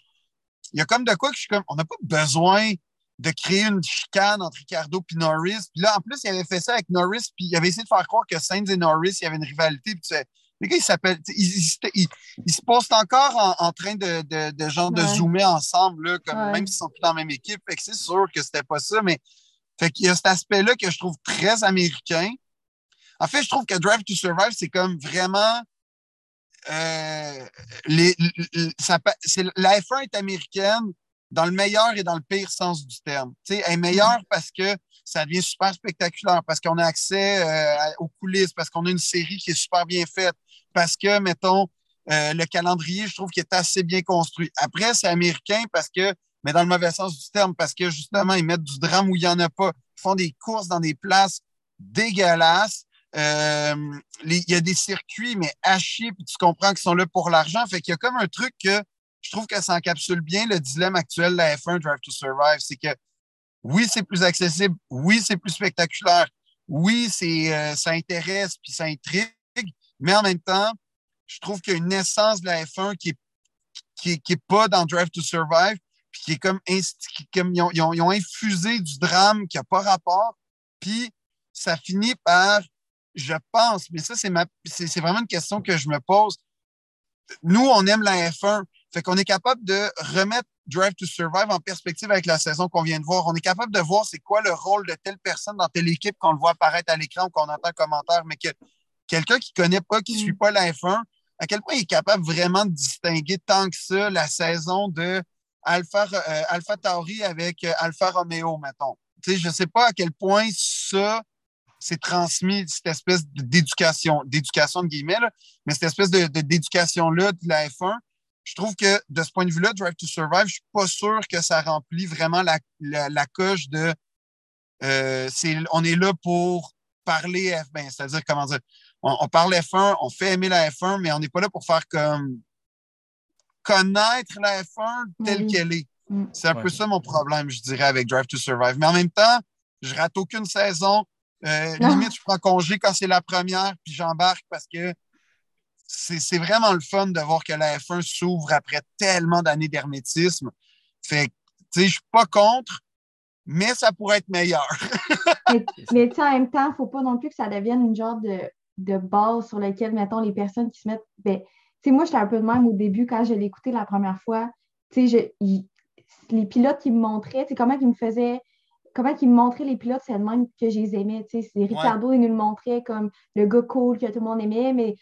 il y a comme de quoi que je suis comme, on n'a pas besoin de créer une chicane entre Ricardo et Norris. Puis là, en plus, il avait fait ça avec Norris, puis il avait essayé de faire croire que Sainz et Norris, il y avait une rivalité. Puis tu sais, les gars, ils s'appellent. Ils, se postent encore en, train de, de, de genre de zoomer ensemble, là, comme, même s'ils sont plus dans la même équipe. Fait que c'est sûr que c'était pas ça, mais fait qu'il y a cet aspect-là que je trouve très américain. En fait, je trouve que Drive to Survive, c'est comme vraiment. Euh, les, la F1 est américaine dans le meilleur et dans le pire sens du terme. elle est meilleure parce que ça devient super spectaculaire, parce qu'on a accès euh, aux coulisses, parce qu'on a une série qui est super bien faite, parce que, mettons, euh, le calendrier, je trouve qu'il est assez bien construit. Après, c'est américain parce que, mais dans le mauvais sens du terme, parce que justement, ils mettent du drame où il n'y en a pas. Ils font des courses dans des places dégueulasses. Euh, il y a des circuits, mais chier, puis tu comprends qu'ils sont là pour l'argent. Fait qu'il y a comme un truc que je trouve que ça encapsule bien le dilemme actuel de la F1 Drive to Survive. C'est que oui, c'est plus accessible. Oui, c'est plus spectaculaire. Oui, c'est, euh, ça intéresse puis ça intrigue. Mais en même temps, je trouve qu'il y a une essence de la F1 qui est, qui est, pas dans Drive to Survive, puis qui est comme, comme ils, ont, ils, ont, infusé du drame qui n'a pas rapport. Puis ça finit par, je pense, mais ça, c'est, ma, c'est vraiment une question que je me pose. Nous, on aime la F1. Fait qu'on est capable de remettre Drive to Survive en perspective avec la saison qu'on vient de voir. On est capable de voir c'est quoi le rôle de telle personne dans telle équipe qu'on le voit apparaître à l'écran ou qu'on entend un commentaire, mais que quelqu'un qui ne connaît pas, qui ne suit mm. pas la F1, à quel point il est capable vraiment de distinguer tant que ça la saison de Alpha, euh, Alpha Tauri avec euh, Alpha Romeo, mettons? je ne sais pas à quel point ça s'est transmis, cette espèce d'éducation, d'éducation de guillemets, mais cette espèce d'éducation-là de, la F1. Je trouve que de ce point de vue-là, Drive to Survive, je ne suis pas sûr que ça remplit vraiment la, la, coche de euh, on est là pour parler F1, ben, c'est-à-dire comment dire, on, parle F1, on fait aimer la F1, mais on n'est pas là pour faire comme connaître la F1 telle qu'elle est. Mm. C'est un peu ça mon problème, je dirais, avec Drive to Survive. Mais en même temps, je rate aucune saison. Euh, limite, je prends congé quand c'est la première, puis j'embarque parce que c'est vraiment le fun de voir que la F1 s'ouvre après tellement d'années d'hermétisme. Fait tu sais, je suis pas contre, mais ça pourrait être meilleur. mais, tu sais, en même temps, il ne faut pas non plus que ça devienne une genre de de base sur lesquelles, mettons, les personnes qui se mettent. Ben, tu sais, moi, j'étais un peu de même au début quand je l'ai écouté la première fois. Tu sais, les pilotes qui me montraient, tu comment ils me faisaient. Comment ils me montraient les pilotes, c'est le même que je les aimais. Tu sais, Ricardo, il nous le montrait comme le gars cool que tout le monde aimait. Mais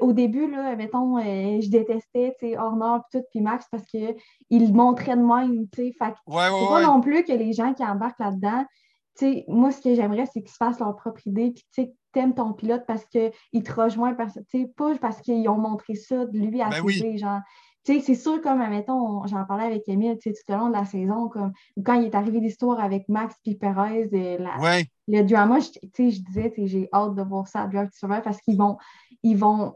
au début, là, mettons, euh, je détestais Horner tout, puis Max parce qu'il montrait de même. Tu sais, fait pas non plus que les gens qui embarquent là-dedans, moi, ce que j'aimerais, c'est qu'ils se fassent leur propre idée, puis tu aimes ton pilote parce qu'il te rejoint, parce, pas parce qu'ils ont montré ça de lui à ben TV, genre. C'est sûr, comme, mettons, j'en parlais avec Emile tout au long de la saison, comme quand il est arrivé l'histoire avec Max et Perez, et la, le drama, je, je disais, j'ai hâte de voir ça à Drive to Survive parce qu'ils vont, ils vont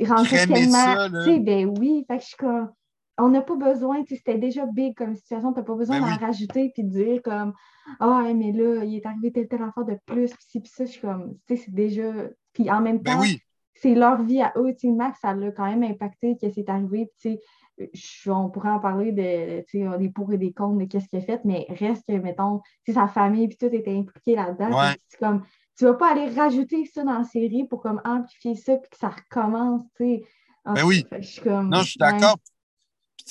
rentrer tellement. Ben oui, fait que je suis comme on n'a pas besoin, c'était déjà big comme situation, tu n'as pas besoin ben d'en rajouter puis de dire comme Ah, mais là, il est arrivé tel tel enfant de plus, puis puis ça, je suis comme, tu sais, c'est déjà. Puis en même ben temps, c'est leur vie à eux, tu sais, Max, ça l'a quand même impacté que c'est arrivé, tu sais, on pourrait en parler de, tu sais, des pour et des contre de qu'est-ce qu'il a fait, mais reste que, mettons, sa famille puis tout était impliqué là-dedans, c'est comme, tu vas pas aller rajouter ça dans la série pour comme amplifier ça puis que ça recommence, tu sais. Ben oui. non, je suis d'accord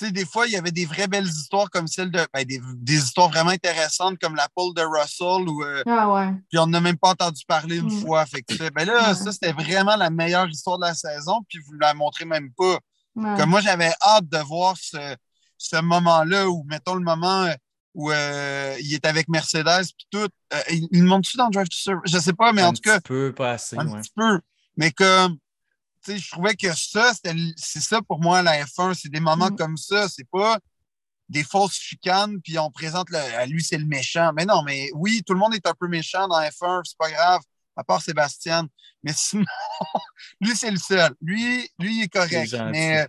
sais, des fois, il y avait des vraies belles histoires comme celle de. Ben, des, histoires vraiment intéressantes comme la pole de Russell. Ou, euh, ah ouais. Puis on n'a même pas entendu parler une mm. fois. Fait que, ben là, ça, c'était vraiment la meilleure histoire de la saison. Puis vous ne la montrez même pas. Comme moi, j'avais hâte de voir ce, ce moment-là où, mettons, le moment où euh, il est avec Mercedes. Puis tout. Euh, il, il montre-tu dans Drive to Survive? Je sais pas, mais en tout cas. Un petit peu, pas assez. Un petit peu. Mais comme je trouvais que ça, c'est ça pour moi la F1. C'est des moments mm. comme ça. C'est pas des fausses chicanes, puis on présente le, à lui, c'est le méchant. Mais non, mais oui, tout le monde est un peu méchant dans F1, c'est pas grave, à part Sébastien. Mais sinon, lui, c'est le seul. Lui, lui, il est correct. mais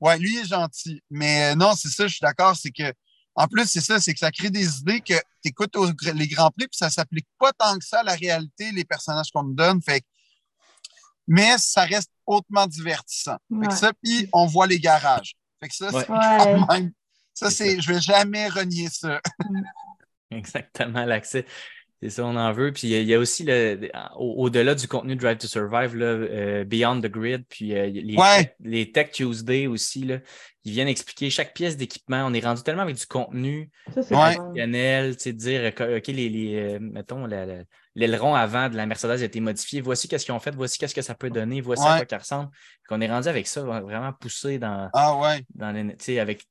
ouais, lui, il est gentil. Mais non, c'est ça, je suis d'accord, c'est que en plus, c'est ça, c'est que ça crée des idées que tu écoutes les Grands Prix, puis ça s'applique pas tant que ça à la réalité, les personnages qu'on nous donne. Fait mais ça reste hautement divertissant. ça, puis on voit les garages. Fait que ça, c'est même. Ça, c'est. Je vais jamais renier ça. Exactement, l'accès. C'est ça, on en veut. Puis il y a aussi, le, au-delà du contenu Drive to Survive, là, euh, Beyond the Grid, puis euh, les, les, Tech Tuesday aussi, là, ils viennent expliquer chaque pièce d'équipement. On est rendu tellement avec du contenu professionnel, tu sais, dire, OK, les, les euh, mettons, l'aileron avant de la Mercedes a été modifié. Voici qu'est-ce qu'ils ont fait, voici qu'est-ce que ça peut donner, voici à quoi ça ressemble. On est rendu avec ça, vraiment poussé dans, ah, ouais. dans les, avec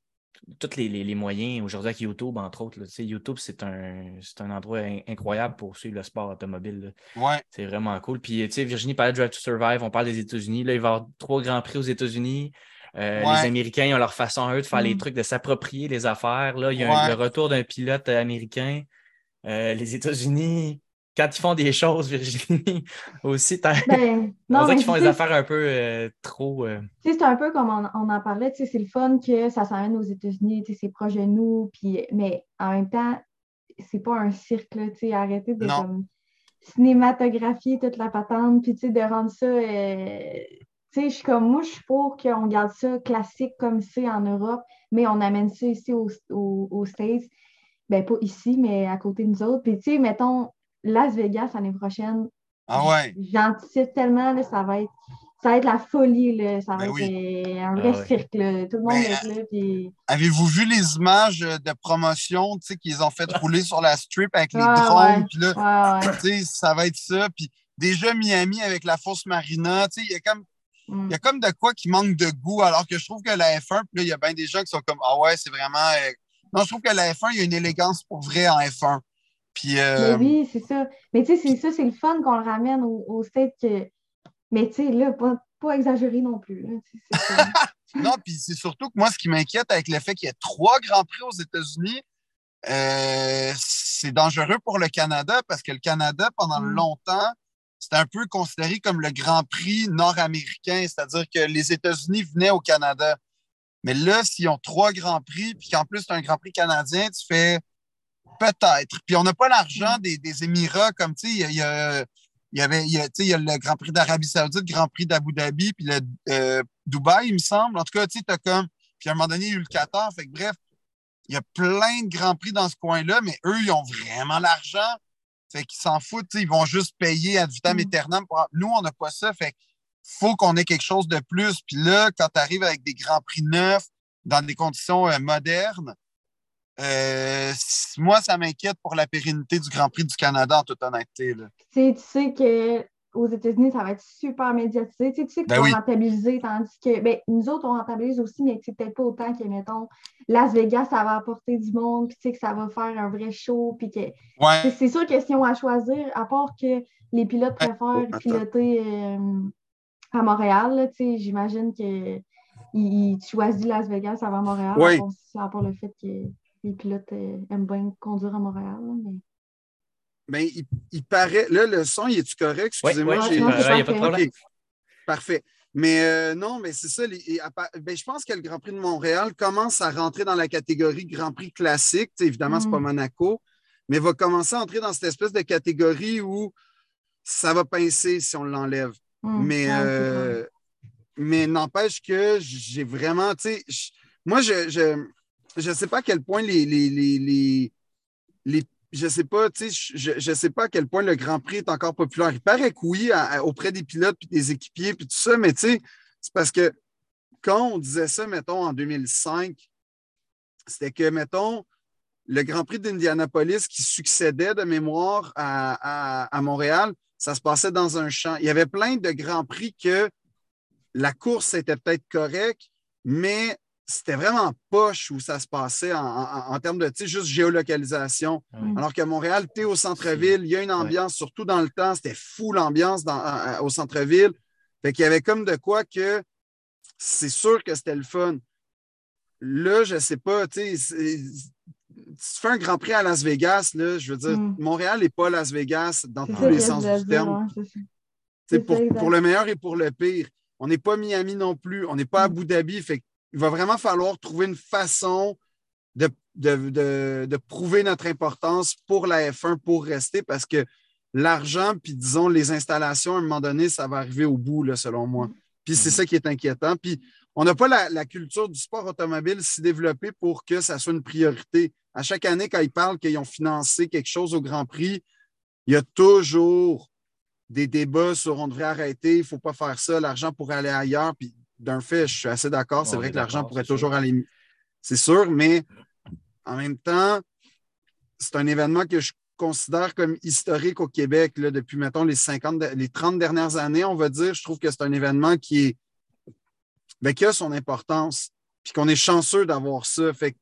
tous les, moyens, aujourd'hui avec YouTube, entre autres, YouTube, c'est un, un endroit incroyable pour suivre le sport automobile. Ouais. C'est vraiment cool. Puis, tu sais, Virginie parlait de Drive to Survive, on parle des États-Unis. Là, il va y avoir trois grands prix aux États-Unis. Euh, les Américains ils ont leur façon, eux, de faire les mm. trucs, de s'approprier les affaires. Là, il y a le retour d'un pilote américain. Euh, les États-Unis, quand ils font des choses, Virginie, aussi, ben, on dirait qu'ils font des affaires un peu euh, trop. Euh, c'est un peu comme on, en parlait, c'est le fun que ça s'amène aux États-Unis, c'est proche de nous, puis, mais en même temps, c'est pas un cirque, arrêter de cinématographier toute la patente, puis de rendre ça. Euh, je suis comme moi, je suis pour qu'on garde ça classique comme c'est en Europe, mais on amène ça ici aux, States. Ben, pas ici, mais à côté de nous autres. Puis, tu sais, mettons, Las Vegas l'année prochaine. Ah ouais. J'anticipe tellement, là, ça va être. ça va être la folie, là. ça va ben être un vrai ah cirque. Là. Tout le monde ben, est là. Puis... Avez-vous vu les images de promotion qu'ils ont fait rouler sur la strip avec les drones? Puis là, ça va être ça. Puis déjà Miami avec la Force Marina, il y a comme. Mm. Il y a comme de quoi qui manque de goût, alors que je trouve que la F1, puis là, il y a bien des gens qui sont comme Ah ouais, c'est vraiment. Euh, non, je trouve que la F1, il y a une élégance pour vrai en F1. Puis, euh, oui, c'est ça. Mais tu sais, c'est ça, c'est le fun qu'on le ramène au, au que mais tu sais, là, pas, pas exagéré non plus. non, puis c'est surtout que moi, ce qui m'inquiète avec le fait qu'il y ait trois grands prix aux États-Unis, euh, c'est dangereux pour le Canada parce que le Canada, pendant mm. longtemps, c'était un peu considéré comme le Grand Prix nord-américain, c'est-à-dire que les États-Unis venaient au Canada. Mais là, s'ils ont trois Grands Prix, puis qu'en plus, tu as un Grand Prix canadien, tu fais peut-être. Puis on n'a pas l'argent mm. des, des, Émirats, comme tu sais, il y a, il y avait, il y a, il y a le Grand Prix d'Arabie Saoudite, le Grand Prix d'Abu Dhabi, puis le euh, Dubaï, il me semble. En tout cas, tu sais, as comme. Puis à un moment donné, il y a eu le Qatar. Fait que bref, il y a plein de Grands Prix dans ce coin-là, mais eux, ils ont vraiment l'argent. Fait qu'ils s'en foutent, ils vont juste payer ad vitam mm. aeternam. Nous, on n'a pas ça. Fait qu'il faut qu'on ait quelque chose de plus. Puis là, quand tu arrives avec des Grands Prix neufs, dans des conditions euh, modernes, euh, moi, ça m'inquiète pour la pérennité du Grand Prix du Canada, en toute honnêteté. Tu sais qu'aux États-Unis, ça va être super médiatisé. Tu sais, que ben rentabiliser, tandis que ben, nous autres, on rentabilise aussi, mais peut-être pas autant que, mettons, Las Vegas, ça va apporter du monde, puis tu sais que ça va faire un vrai show. Puis que... C'est sûr que si on a à choisir, à part que les pilotes préfèrent piloter euh, à Montréal, j'imagine que tu choisis Las Vegas avant Montréal, à part le fait que les pilotes aiment bien conduire à Montréal. mais... Ben, il, paraît. Là, le son, il est-tu correct? Excusez-moi. il n'y a pas de problème. Parfait. Mais euh, non, mais c'est ça. ben, je pense que le Grand Prix de Montréal commence à rentrer dans la catégorie Grand Prix classique. évidemment, ce n'est pas mm. Monaco, mais va commencer à entrer dans cette espèce de catégorie où ça va pincer si on l'enlève. Mm. Mais, euh, mais n'empêche que j'ai vraiment. Moi, je je ne sais pas à quel point les, les, les, je sais pas, je ne sais pas à quel point le Grand Prix est encore populaire. Il paraît que oui, auprès des pilotes et des équipiers puis tout ça, mais tu sais, c'est parce que quand on disait ça, mettons, en 2005, c'était que, mettons, le Grand Prix d'Indianapolis qui succédait de mémoire à, à, Montréal, ça se passait dans un champ. Il y avait plein de Grands Prix que la course était peut-être correcte, mais c'était vraiment poche où ça se passait en, termes de juste géolocalisation. Ah Alors que Montréal, tu es au centre-ville, il y a une ambiance, surtout dans le temps, c'était fou l'ambiance au centre-ville. Fait qu'il y avait comme de quoi que c'est sûr que c'était le fun. Là, je ne sais pas, tu sais, tu fais un Grand Prix à Las Vegas, là, je veux dire, mm. Montréal n'est pas Las Vegas dans tous les sens du terme. pour, pour, le meilleur et pour le pire. On n'est pas Miami non plus, on n'est pas mm. Abu Dhabi. Fait il va vraiment falloir trouver une façon de, de, prouver notre importance pour la F1 pour rester parce que l'argent, puis disons les installations, à un moment donné, ça va arriver au bout, là, selon moi. Puis c'est ça qui est inquiétant. Puis on n'a pas la, culture du sport automobile si développée pour que ça soit une priorité. À chaque année, quand ils parlent qu'ils ont financé quelque chose au Grand Prix, il y a toujours des débats sur on devrait arrêter, il ne faut pas faire ça, l'argent pourrait aller ailleurs. Puis d'un fait, je suis assez d'accord. C'est vrai que l'argent pourrait toujours aller. C'est sûr, mais en même temps, c'est un événement que je considère comme historique au Québec là, depuis, mettons, les 50, les 30 dernières années, on va dire. Je trouve que c'est un événement qui, est, ben, qui a son importance, puis qu'on est chanceux d'avoir ça. Fait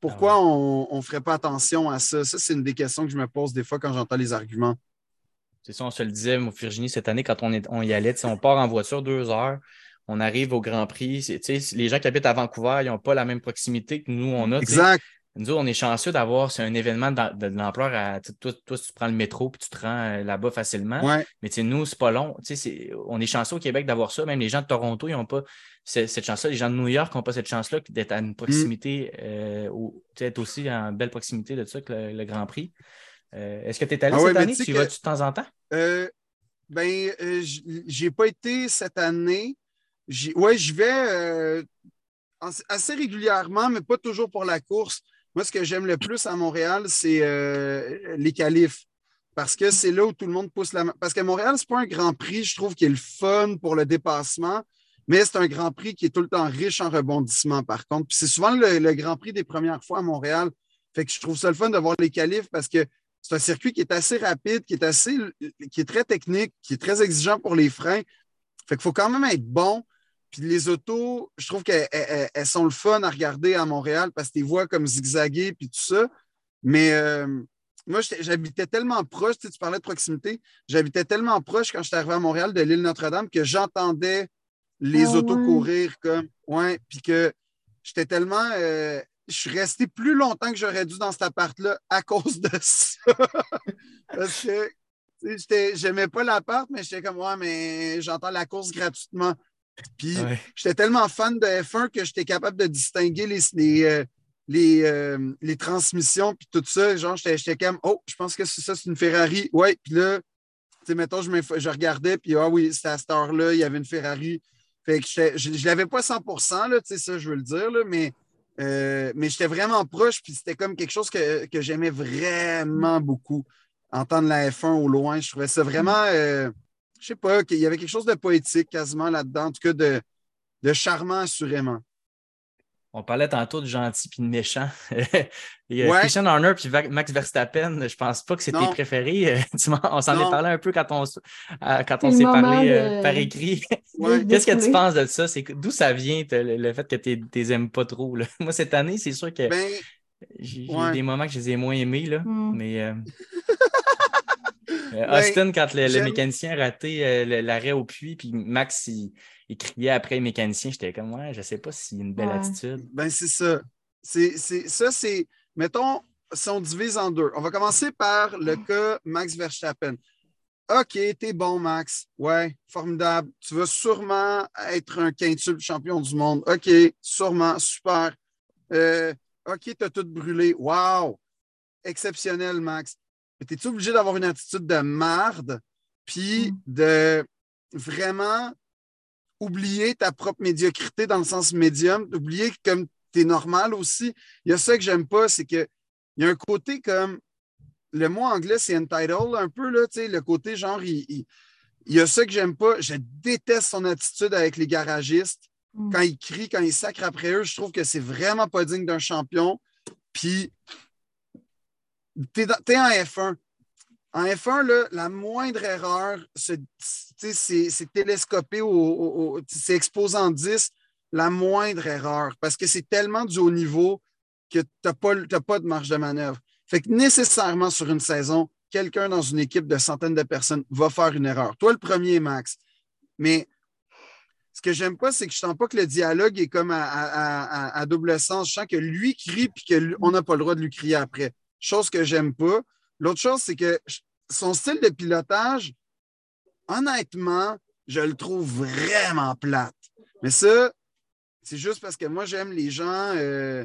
pourquoi ah on ne ferait pas attention à ça? Ça, c'est une des questions que je me pose des fois quand j'entends les arguments. C'est ça, on se le disait, Virginie, cette année, quand on, est, on y allait, on part en voiture deux heures, on arrive au Grand Prix. Les gens qui habitent à Vancouver, ils n'ont pas la même proximité que nous, on a. Exact. Nous, on est chanceux d'avoir, c'est un événement de, l'ampleur. Toi, toi, tu prends le métro puis tu te rends euh, là-bas facilement. Ouais. Mais nous, c'est pas long. on est chanceux au Québec d'avoir ça. Même les gens de Toronto, ils n'ont pas cette chance-là. Les gens de New York n'ont pas cette chance-là d'être à une proximité, mm. euh, ou aussi en belle proximité de ça que le, Grand Prix. Euh, est-ce que tu es allé ah cette année? Tu vas de temps en temps? Euh, ben, j'ai pas été cette année. Oui, je vais euh, assez régulièrement, mais pas toujours pour la course. Moi, ce que j'aime le plus à Montréal, c'est euh, les qualifs. parce que c'est là où tout le monde pousse la main. Parce que Montréal, c'est pas un grand prix, je trouve, qui est le fun pour le dépassement, mais c'est un grand prix qui est tout le temps riche en rebondissements, par contre. Puis c'est souvent le, grand prix des premières fois à Montréal. Fait que je trouve ça le fun de voir les qualifs parce que c'est un circuit qui est assez rapide, qui est assez, qui est très technique, qui est très exigeant pour les freins. Fait qu'il faut quand même être bon. Puis les autos, je trouve qu'elles sont le fun à regarder à Montréal parce que tu les vois comme zigzaguer puis tout ça. Mais euh, moi, j'habitais tellement proche, tu, parlais de proximité, j'habitais tellement proche quand j'étais arrivé à Montréal de l'île Notre-Dame que j'entendais les ah autos courir comme. Ouais, puis que j'étais tellement. Euh, je suis resté plus longtemps que j'aurais dû dans cet appart-là à cause de ça. Parce que j'aimais pas l'appart, mais j'étais comme, ouais, mais j'entends la course gratuitement. Puis j'étais tellement fan de F1 que j'étais capable de distinguer les, les, euh, euh, les, transmissions, puis tout ça. Genre, j'étais comme, oh, je pense que ça, c'est une Ferrari. Ouais, puis là, tu sais, mettons, je, je regardais, puis ah oui, c'était à cette heure-là, il y avait une Ferrari. Fait que je ne l'avais pas 100 là, tu sais, ça, je veux le dire, là, mais, euh, mais j'étais vraiment proche, puis c'était comme quelque chose que, j'aimais vraiment beaucoup. Entendre la F1 au loin, je trouvais ça vraiment, euh, je sais pas, qu'il y avait quelque chose de poétique quasiment là-dedans, en tout cas de, de charmant assurément. On parlait tantôt de gentil puis de méchant. Christian Horner puis Max Verstappen, je pense pas que c'est tes préférés. on s'en est parlé un peu quand on, quand on s'est parlé euh, par écrit. Qu'est-ce que tu penses de ça? D'où ça vient le, fait que tu les aimes pas trop? Moi, cette année, c'est sûr que ben, j'ai des moments que je les ai moins aimés, là, hmm. mais euh, Austin, quand le, mécanicien a raté l'arrêt au puits, puis Max, il, il criait après les mécaniciens. J'étais comme, ouais, je sais pas s'il y a une belle attitude. Ben, c'est ça. C'est, ça, c'est, mettons, si on divise en deux. On va commencer par le cas Max Verstappen. OK, t'es bon, Max. Ouais, formidable. Tu vas sûrement être un quintuple champion du monde. OK, sûrement, super. Euh, OK, t'as tout brûlé. Wow! Exceptionnel, Max. T'es-tu obligé d'avoir une attitude de marde, puis mm. de vraiment oublier ta propre médiocrité dans le sens médium, oublier que comme tu es normal aussi. Il y a ça que j'aime pas, c'est qu'il y a un côté comme le mot anglais, c'est entitled un peu, là, le côté genre, il, y a ça que j'aime pas. Je déteste son attitude avec les garagistes. Mm. Quand il crie, quand il sacre après eux, je trouve que c'est vraiment pas digne d'un champion. Puis, tu es, en F1. En F1, la moindre erreur, c'est télescopé, c'est exposé en 10, la moindre erreur, parce que c'est tellement du haut niveau que tu n'as pas, de marge de manœuvre. Fait que nécessairement sur une saison, quelqu'un dans une équipe de centaines de personnes va faire une erreur. Toi, le premier, Max. Mais ce que j'aime pas, c'est que je sens pas que le dialogue est comme à, double sens. Je sens que lui crie et qu'on n'a pas le droit de lui crier après. Chose que j'aime pas. L'autre chose, c'est que son style de pilotage, honnêtement, je le trouve vraiment plate. Mais ça, c'est juste parce que moi, j'aime les gens. Euh,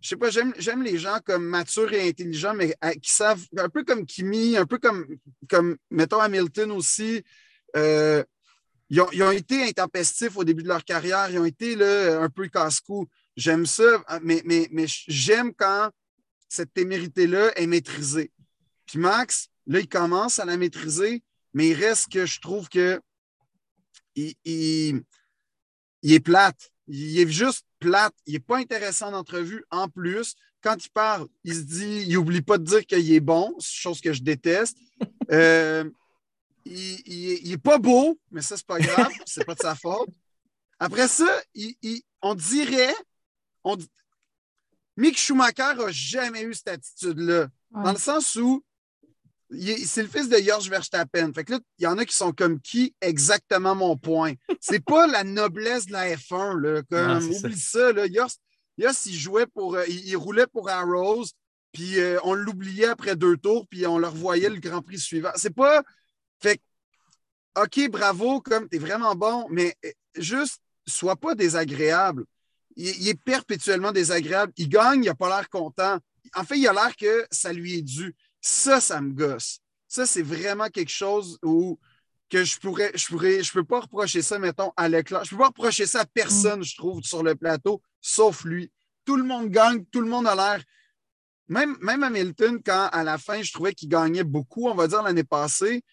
je sais pas, j'aime les gens comme matures et intelligents, mais euh, qui savent, un peu comme Kimi, un peu comme, comme mettons, Hamilton aussi. Euh, ils, ont, été intempestifs au début de leur carrière, ils ont été là, un peu casse-cou. J'aime ça, mais, mais, mais j'aime quand cette témérité-là est maîtrisée. Puis Max, là, il commence à la maîtriser, mais il reste que je trouve que il, est plate. Il est juste plate. Il n'est pas intéressant d'entrevue. En plus, quand il parle, il se dit, il n'oublie pas de dire qu'il est bon, chose que je déteste. Euh, il n'est pas beau, mais ça, c'est pas grave, c'est pas de sa faute. Après ça, on dirait, on, Mick Schumacher n'a jamais eu cette attitude-là. Dans le sens où c'est le fils de George Verstappen. Fait que là, il y en a qui sont comme qui? Exactement mon point? C'est pas la noblesse de la F1, là. Comme, oublie ça, là. il jouait pour. Euh, il, roulait pour Arrows, puis euh, on l'oubliait après deux tours, puis on le revoyait le Grand Prix suivant. C'est pas. Fait OK, bravo, comme t'es vraiment bon, mais euh, juste, sois pas désagréable. Il, il, est perpétuellement désagréable. Il gagne, il n'a pas l'air content. En fait, il a l'air que ça lui est dû. Ça, ça me gosse. Ça, c'est vraiment quelque chose où que je pourrais, je pourrais, je peux pas reprocher ça, mettons, à l'éclat. Je peux pas reprocher ça à personne, je trouve, sur le plateau, sauf lui. Tout le monde gagne, tout le monde a l'air même, même Hamilton, quand à la fin, je trouvais qu'il gagnait beaucoup, on va dire l'année passée,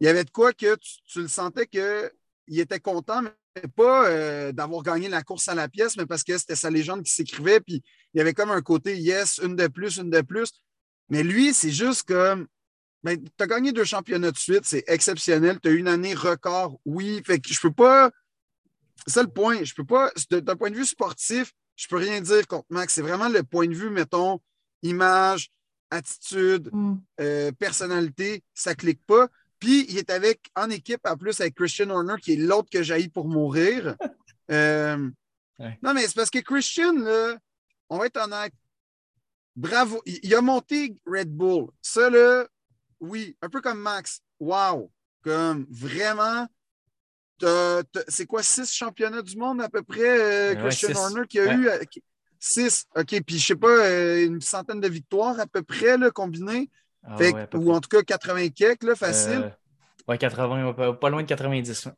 il y avait de quoi que tu, le sentais qu'il était content, mais pas euh, d'avoir gagné la course à la pièce, mais parce que c'était sa légende qui s'écrivait, puis il y avait comme un côté yes, une de plus, une de plus. Mais lui, c'est juste comme ben, tu as gagné deux championnats de suite, c'est exceptionnel. Tu as eu une année record, oui. Fait que je peux pas. C'est le point. Je peux pas. D'un point de vue sportif, je peux rien dire contre Max. C'est vraiment le point de vue, mettons, image, attitude, mm. euh, personnalité, ça clique pas. Puis il est avec en équipe en plus avec Christian Horner, qui est l'autre que j'ai pour mourir. Euh, non, mais c'est parce que Christian, on va être honnête, bravo. Il, a monté Red Bull. Ça, là, oui, un peu comme Max. Wow! Comme vraiment, c'est quoi, six championnats du monde à peu près, euh, Christian Horner qui a eu. Six. OK. Puis, je sais pas, euh, une centaine de victoires à peu près, là, combinées. Ah ou en tout cas 80 quelques, là, facile. Euh, oui, 80, pas, loin de 90.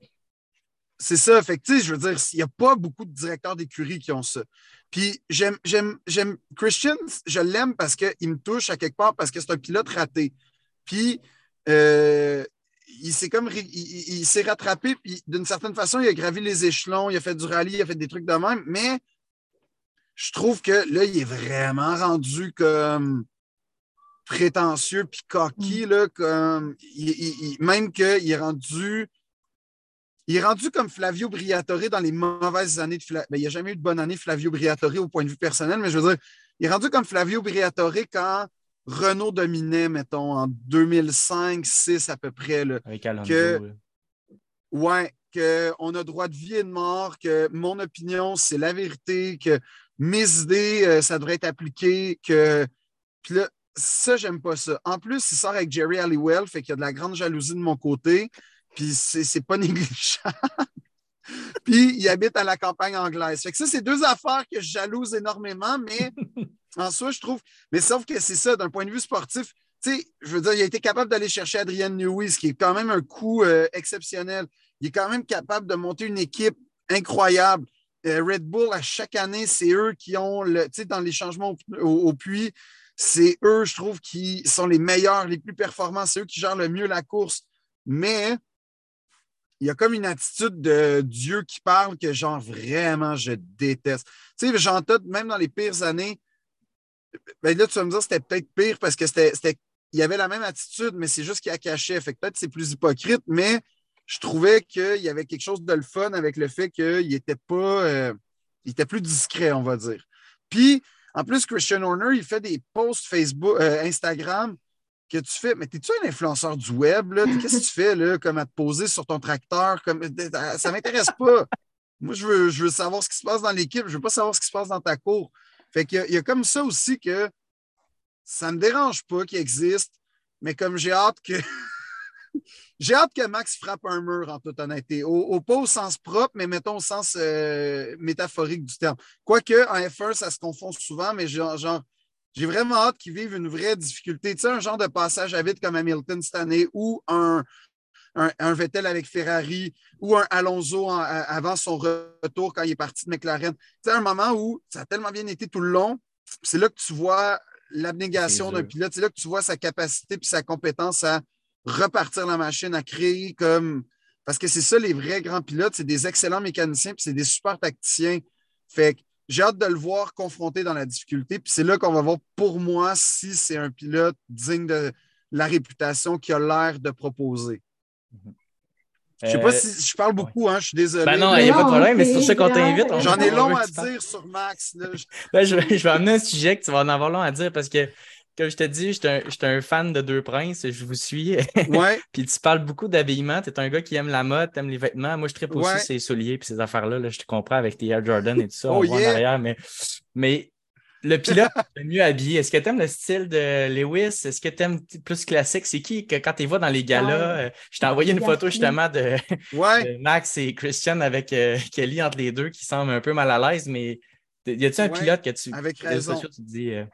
C'est ça. Fait que, tu sais, je veux dire, il n'y a pas beaucoup de directeurs d'écurie qui ont ça. Puis, j'aime, j'aime, j'aime Christian, je l'aime parce qu'il me touche à quelque part, parce que c'est un pilote raté. Puis, euh, il s'est comme il, s'est rattrapé, puis d'une certaine façon, il a gravi les échelons, il a fait du rallye, il a fait des trucs de même, mais je trouve que là, il est vraiment rendu comme prétentieux puis coquille, mm. là, comme même qu'il est rendu. Il est rendu comme Flavio Briatore dans les mauvaises années de Flavio. Ben, il n'y a jamais eu de bonne année Flavio Briatore au point de vue personnel, mais je veux dire, il est rendu comme Flavio Briatore quand Renault dominait, mettons, en 2005-6 à peu près. Là, Avec que, ouais, qu'on a droit de vie et de mort, que mon opinion, c'est la vérité, que mes idées, euh, ça devrait être appliqué, que. Puis là, ça, j'aime pas ça. En plus, il sort avec Jerry Halliwell, fait qu'il y a de la grande jalousie de mon côté, puis c'est pas négligeable. puis il habite à la campagne anglaise. Fait que ça, c'est deux affaires que je jalouse énormément, mais en soi, je trouve. Mais sauf que c'est ça, d'un point de vue sportif, tu sais, je veux dire, il a été capable d'aller chercher Adrian Newey, ce qui est quand même un coup euh, exceptionnel. Il est quand même capable de monter une équipe incroyable. Euh, Red Bull, à chaque année, c'est eux qui ont le, tu sais, dans les changements au, puits, c'est eux, je trouve, qui sont les meilleurs, les plus performants, c'est eux qui gèrent le mieux la course. Mais il y a comme une attitude de Dieu qui parle que, genre, vraiment, je déteste. Tu sais, Todt, même dans les pires années, ben là, tu vas me dire c'était peut-être pire parce que c'était, il y avait la même attitude, mais c'est juste qu'il a caché. Fait que peut-être c'est plus hypocrite, mais je trouvais qu'il y avait quelque chose de le fun avec le fait qu'il était pas. Euh, il était plus discret, on va dire. Puis, en plus, Christian Horner, il fait des posts Facebook, euh, Instagram que tu fais. Mais es-tu un influenceur du web? Qu'est-ce que tu fais là, comme à te poser sur ton tracteur? Comme, ça ne m'intéresse pas. Moi, je veux, je veux savoir ce qui se passe dans l'équipe. Je ne veux pas savoir ce qui se passe dans ta cour. Fait qu'il y, a comme ça aussi que ça ne me dérange pas qu'il existe, mais comme j'ai hâte que. j'ai hâte que Max frappe un mur, en toute honnêteté. Au, pas au sens propre, mais mettons au sens euh, métaphorique du terme. Quoique, en F1, ça se confond souvent, mais genre, j'ai vraiment hâte qu'il vive une vraie difficulté. Tu sais, un genre de passage à vide comme Hamilton cette année ou un, un, Vettel avec Ferrari ou un Alonso avant son retour quand il est parti de McLaren. C'est un moment où ça a tellement bien été tout le long. C'est là que tu vois l'abnégation d'un pilote. C'est là que tu vois sa capacité et sa compétence à repartir la machine, à créer comme. Parce que c'est ça, les vrais grands pilotes, c'est des excellents mécaniciens puis c'est des super tacticiens. Fait que j'ai hâte de le voir confronté dans la difficulté. Puis c'est là qu'on va voir pour moi si c'est un pilote digne de la réputation qu'il a l'air de proposer. Je sais pas euh, si je parle beaucoup, hein, je suis désolé. Ben non, il n'y a pas de problème, mais c'est pour ça qu'on t'invite. J'en ai long à dire sur Max. Ben, je, vais amener un sujet que tu vas en avoir long à dire parce que, comme je te dis, je suis un, fan de Deux Princes, je vous suis. Ouais. puis tu parles beaucoup d'habillement, tu es un gars qui aime la mode, tu aimes les vêtements. Moi, je tripe aussi ces souliers puis ces affaires-là. Là, je te comprends avec tes Air Jordan et tout ça. oh, yeah. mais, mais le pilote le mieux habillé. Est-ce que tu aimes le style de Lewis? Est-ce que tu aimes plus classique? C'est qui que quand tu vois dans les galas? Euh, je t'ai envoyé une photo justement de, Max et Christian avec euh, Kelly entre les deux qui semble un peu mal à l'aise, mais y a-tu un pilote que tu. Avec raison. tu te dis. Euh,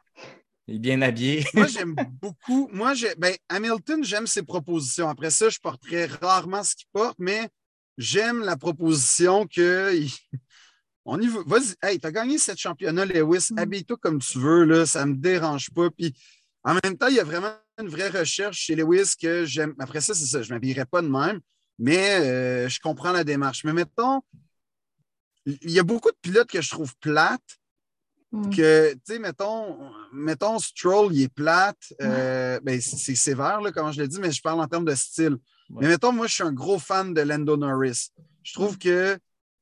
il est bien habillé. Moi, j'aime beaucoup. Moi, ben, Hamilton, j'aime ses propositions. Après ça, je porterai rarement ce qu'il porte, mais j'aime la proposition que On y va. Vas-y. Hey, t'as gagné cette championnat, Lewis. Mm. Habille-toi comme tu veux, là. Ça me dérange pas. Puis en même temps, il y a vraiment une vraie recherche chez Lewis que j'aime. Après ça, c'est ça. Je ne m'habillerai pas de même, mais euh, je comprends la démarche. Mais mettons, il y a beaucoup de pilotes que je trouve plates. Mm. Que, tu sais, mettons, mettons, Stroll, il est plate. Euh, ben, c'est sévère, là, comment je l'ai dit, mais je parle en termes de style. Mais mettons, moi, je suis un gros fan de Lando Norris. Je trouve que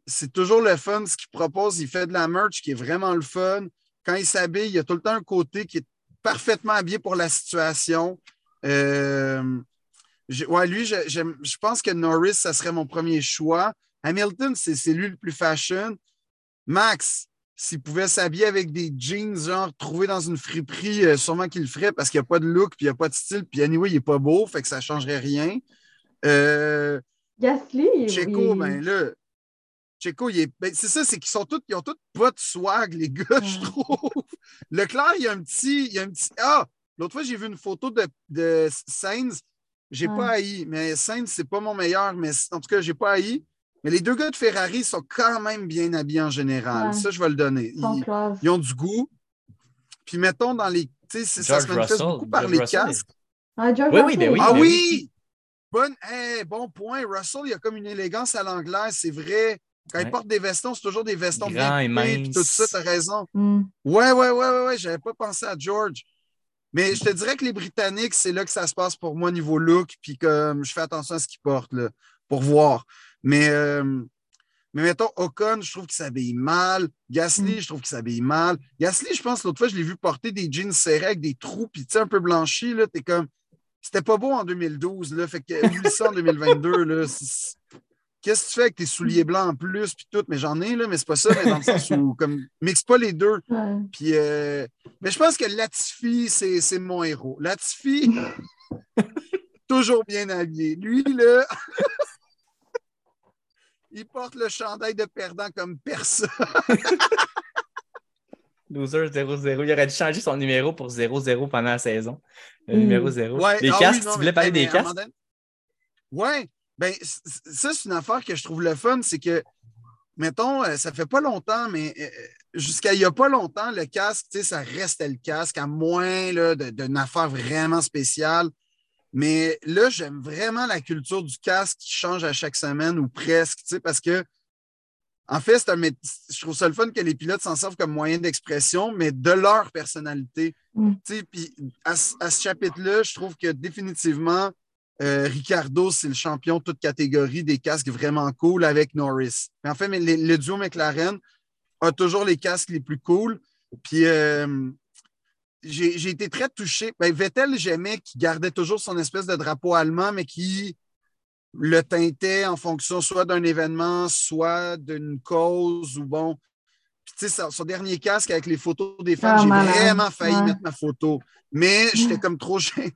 c'est toujours le fun ce qu'il propose. Il fait de la merch qui est vraiment le fun. Quand il s'habille, il y a tout le temps un côté qui est parfaitement habillé pour la situation. Euh, ouais, lui, je, pense que Norris, ça serait mon premier choix. Hamilton, c'est lui le plus fashion. Max, s'il pouvait s'habiller avec des jeans, genre trouvé dans une friperie, euh, sûrement qu'il le ferait parce qu'il n'y a pas de look, puis il n'y a pas de style, puis anyway, il n'est pas beau, fait que ça ne changerait rien. Euh, Gasly, Checo, ben là, Checo, ben, c'est ça, c'est qu'ils sont tous, ils ont tous pas de swag, les gars, je trouve. Leclerc, il y a un petit, il y a un petit. Ah! L'autre fois, j'ai vu une photo de, de Sainz. J'ai pas haï, mais Sainz, c'est pas mon meilleur, mais en tout cas, j'ai pas haï. Mais les deux gars de Ferrari sont quand même bien habillés en général. Ça, je vais le donner. Ils, ont du goût. Puis mettons dans les. Tu sais, ça se manifeste beaucoup par les casques. Ah, oui, oui, ben oui, ah ben oui! Bon, bon point. Russell, il a comme une élégance à l'anglaise, c'est vrai. Quand il porte des vestons, c'est toujours des vestons bien et tout ça, t'as raison. Mm. Ouais, ouais, ouais, ouais, ouais, j'avais pas pensé à George. Mais je te dirais que les Britanniques, c'est là que ça se passe pour moi niveau look, puis que je fais attention à ce qu'ils portent, là, pour voir. Mais, euh, mais mettons, Ocon, je trouve qu'il s'habille mal. Gasly, mm. je trouve qu'il s'habille mal. Gasly, je pense, l'autre fois, je l'ai vu porter des jeans serrés avec des trous, puis tu sais, un peu blanchis, là, t'es comme... C'était pas beau en 2012, là, fait que oublie ça en 2022, là. Qu'est-ce que tu fais avec tes souliers blancs en plus, puis tout? Mais j'en ai, là, mais c'est pas ça, mais dans le sens où, comme, mixe pas les deux. Puis, euh, mais je pense que Latifi, c'est mon héros. Latifi, toujours bien habillé. Lui, là, il porte le chandail de perdant comme personne. Loser 0-0. Il aurait dû changer son numéro pour 0-0 pendant la saison. Le mm. numéro 0. les ah casques, tu voulais parler des casques? Oui, ben, ça, c'est une affaire que je trouve le fun, c'est que, mettons, euh, ça fait pas longtemps, mais euh, jusqu'à il y a pas longtemps, le casque, ça restait le casque, à moins d'une affaire vraiment spéciale. Mais là, j'aime vraiment la culture du casque qui change à chaque semaine ou presque, parce que, en fait, je trouve ça le fun que les pilotes s'en servent comme moyen d'expression, mais de leur personnalité. Mm. Puis à, à, ce chapitre-là, je trouve que définitivement, euh, Ricardo, c'est le champion de toute catégorie des casques vraiment cool avec Norris. en fait, le, duo McLaren a toujours les casques les plus cool. Puis euh, j'ai été très touché. Ben, Vettel, j'aimais qu'il gardait toujours son espèce de drapeau allemand, mais qui le teintait en fonction soit d'un événement, soit d'une cause ou bon. tu sais, son, dernier casque avec les photos des fans, ah, j'ai vraiment failli mettre ma photo mais j'étais comme trop gêné.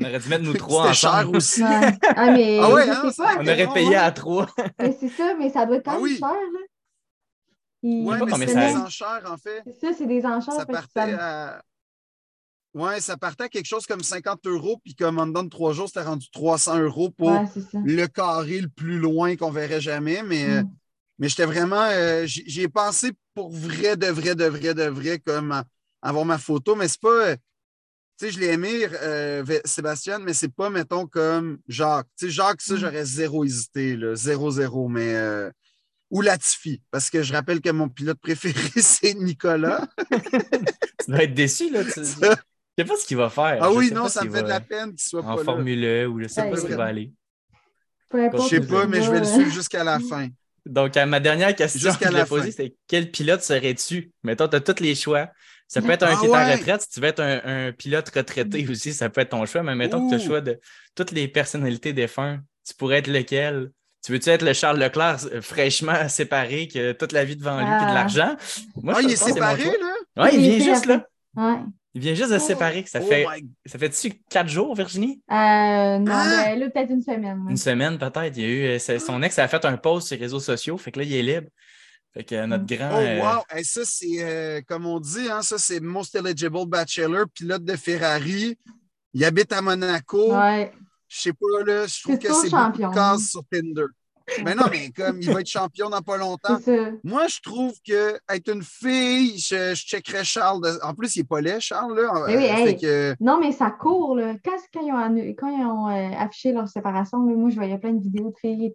On aurait dû mettre nous trois ensemble. cher aussi. Ah, mais ah ouais, hein, pas, on aurait payé à trois. c'est ça, mais ça doit être quand ah même cher. Là. Oui, mais c'est des enchères, en fait. C'est ça, c'est des enchères. Ça partait à... Ouais, ça partait à quelque chose comme 50 euros, puis comme en dedans de trois jours, c'était rendu 300 euros pour le carré le plus loin qu'on verrait jamais. Mais, euh, mm. mais j'étais vraiment. Euh, J'y ai pensé pour vrai, de vrai, de vrai, de vrai, comme avoir ma photo, mais c'est pas tu sais, je l'ai aimé, euh, Sébastien, mais c'est pas, mettons, comme Jacques. Tu sais, Jacques, ça, mm. j'aurais zéro hésité, là, zéro, zéro, mais. Euh, ou Latifi, parce que je rappelle que mon pilote préféré, c'est Nicolas. tu dois être déçu, là. Tu... Je sais pas ce qu'il va faire. Ah oui, non, ça me fait de la peine qu'il soit en pas En Formule E ou je sais pas ce qu'il va aller. Je sais pas, mais je vais le suivre jusqu'à la fin. Donc, ma dernière question que je poser, c'est quel pilote serais-tu? Mettons, tu as tous les choix. Ça peut être un ah qui est en retraite. Si tu veux être un, pilote retraité aussi, ça peut être ton choix. Mais mettons que tu as le choix de toutes les personnalités des fins. Tu pourrais être lequel? Tu veux-tu être le Charles Leclerc euh, fraîchement séparé, qui a toute la vie devant lui et de ah. l'argent? Moi, ah, il est séparé, là? Oui, il, vient juste là. Il vient juste de se oh. séparer. Ça oh fait, ça fait-tu quatre jours, Virginie? Euh, non, ben, là, peut-être une semaine. Une semaine, peut-être. Il y a eu, euh, son ex a fait un post sur les réseaux sociaux. Fait que là, il est libre. Fait que notre grand. Oh, euh, wow! ça, c'est, euh, comme on dit, hein, ça, c'est Most Eligible Bachelor, pilote de Ferrari. Il habite à Monaco. Ouais. Je sais pas, là, je trouve que c'est beaucoup de cases sur Tinder. Mais non, mais comme il va être champion dans pas longtemps. Moi, je trouve que être une fille, je, je checkerais Charles. En plus, il n'est pas laid, Charles. Là. Euh, non, mais ça court. Là. Quand, ils ont, euh, affiché leur séparation, moi, je voyais plein de vidéos de filles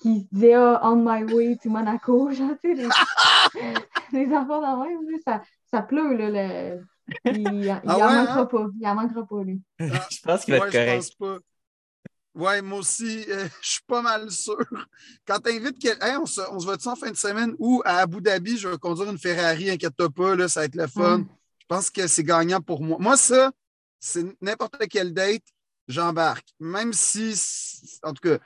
qui se disaient oh, On my way to Monaco. Genre, tu sais, les, enfants dans même, ça, ça pleut. Là, le... Il n'en ah manquera hein? pas. Il n'en manquera pas, lui. je pense qu'il va être correct. Oui, moi aussi, euh, je suis pas mal sûr. Quand tu invites quelqu'un, on se, on se voit en fin de semaine ou à Abu Dhabi, je vais conduire une Ferrari, inquiète-toi pas, là, ça va être le fun. Je pense que c'est gagnant pour moi. Moi, ça, c'est n'importe quelle date, j'embarque. Même si, en tout cas,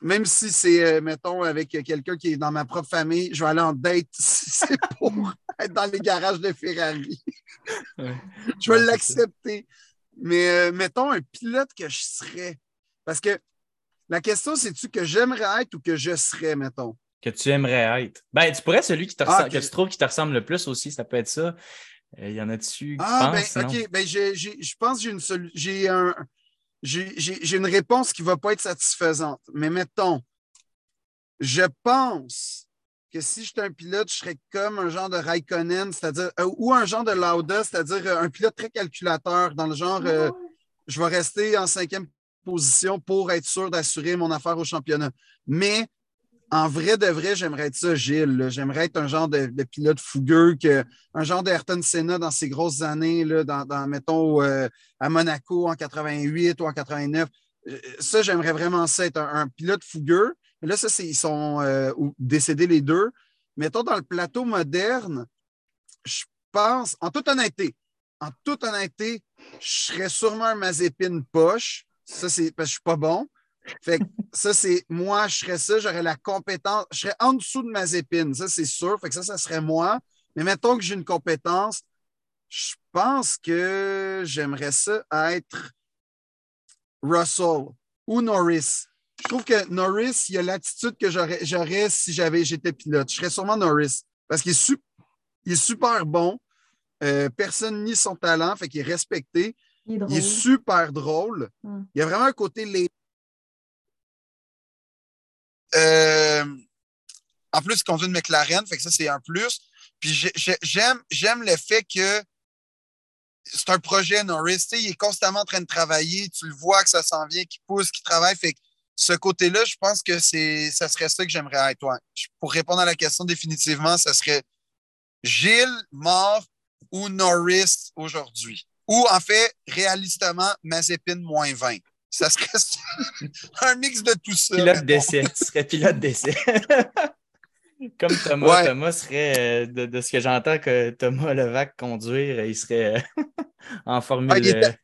même si c'est, euh, mettons, avec quelqu'un qui est dans ma propre famille, je vais aller en date si c'est pour être dans les garages de Ferrari. je vais l'accepter. Mais euh, mettons un pilote que je serais parce que la question, c'est-tu que j'aimerais être ou que je serais, mettons? Que tu aimerais être. Ben, tu pourrais celui qui te ah, que tu trouves qui te ressemble le plus aussi, ça peut être ça. Il euh, y en a dessus. Ah, ben, OK. Ben, je pense que j'ai une, j'ai un, j'ai une réponse qui ne va pas être satisfaisante. Mais mettons, je pense que si j'étais un pilote, je serais comme un genre de Raikkonen, c'est-à-dire, euh, ou un genre de Lauda, c'est-à-dire euh, un pilote très calculateur, dans le genre, je vais rester en cinquième position pour être sûr d'assurer mon affaire au championnat. Mais en vrai de vrai, j'aimerais être ça, Gilles. J'aimerais être un genre de, pilote fougueux, que, un genre d'Ayrton Senna dans ses grosses années, là, dans, mettons, euh, à Monaco en 88 ou en 89. Euh, ça, j'aimerais vraiment ça, être un, pilote fougueux. Là, ça, ils sont euh, décédés les deux. Mettons, dans le plateau moderne, je pense, en toute honnêteté, en toute honnêteté, je serais sûrement un Mazepin poche ça, c'est parce que je suis pas bon. Fait que ça, c'est moi, je serais ça, j'aurais la compétence, je serais en dessous de ma épines, ça, c'est sûr. Fait que ça, ça serait moi. Mais mettons que j'ai une compétence, je pense que j'aimerais ça être Russell ou Norris. Je trouve que Norris, il a l'attitude que j'aurais si j'avais j'étais pilote. Je serais sûrement Norris parce qu'il est, est, super bon. Euh, personne nie son talent, fait qu'il est respecté. Il est, super drôle. Il y a vraiment un côté les. Euh, en plus, il conduit une McLaren, fait que ça, c'est un plus. Puis j'aime, j'aime le fait que c'est un projet Norris. il est constamment en train de travailler. Tu le vois que ça s'en vient, qu'il pousse, qu'il travaille. Fait que ce côté-là, je pense que c'est, ça serait ça que j'aimerais être. Pour répondre à la question définitivement, ça serait Gilles mort ou Norris aujourd'hui? Ou en fait, réalistement, Mazepin moins 20. Ça serait un mix de tout ça. Pilote d'essai. Tu serais pilote d'essai. Comme Thomas, Thomas serait, euh, de, ce que j'entends que Thomas Levac conduire, il serait euh, en Formule. Ah, était...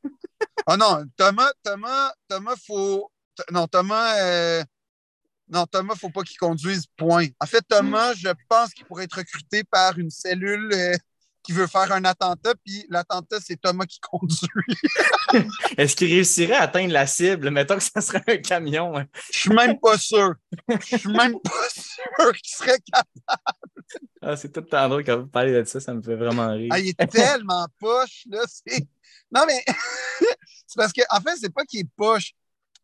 oh non, Thomas, Thomas, Thomas, faut. Non, Thomas, euh... non, Thomas, faut pas qu'il conduise, point. En fait, Thomas, je pense qu'il pourrait être recruté par une cellule euh, qui veut faire un attentat, puis l'attentat, c'est Thomas qui conduit. Est-ce qu'il réussirait à atteindre la cible? Mettons que ça serait un camion. Hein. Je suis même pas sûr. Je suis même pas sûr qu'il serait capable. Ah, c'est tout le temps drôle quand vous parlez de ça, ça me fait vraiment rire. Ah, il est tellement poche, là. Non, mais c'est parce qu'en en fait, c'est pas qu'il est poche.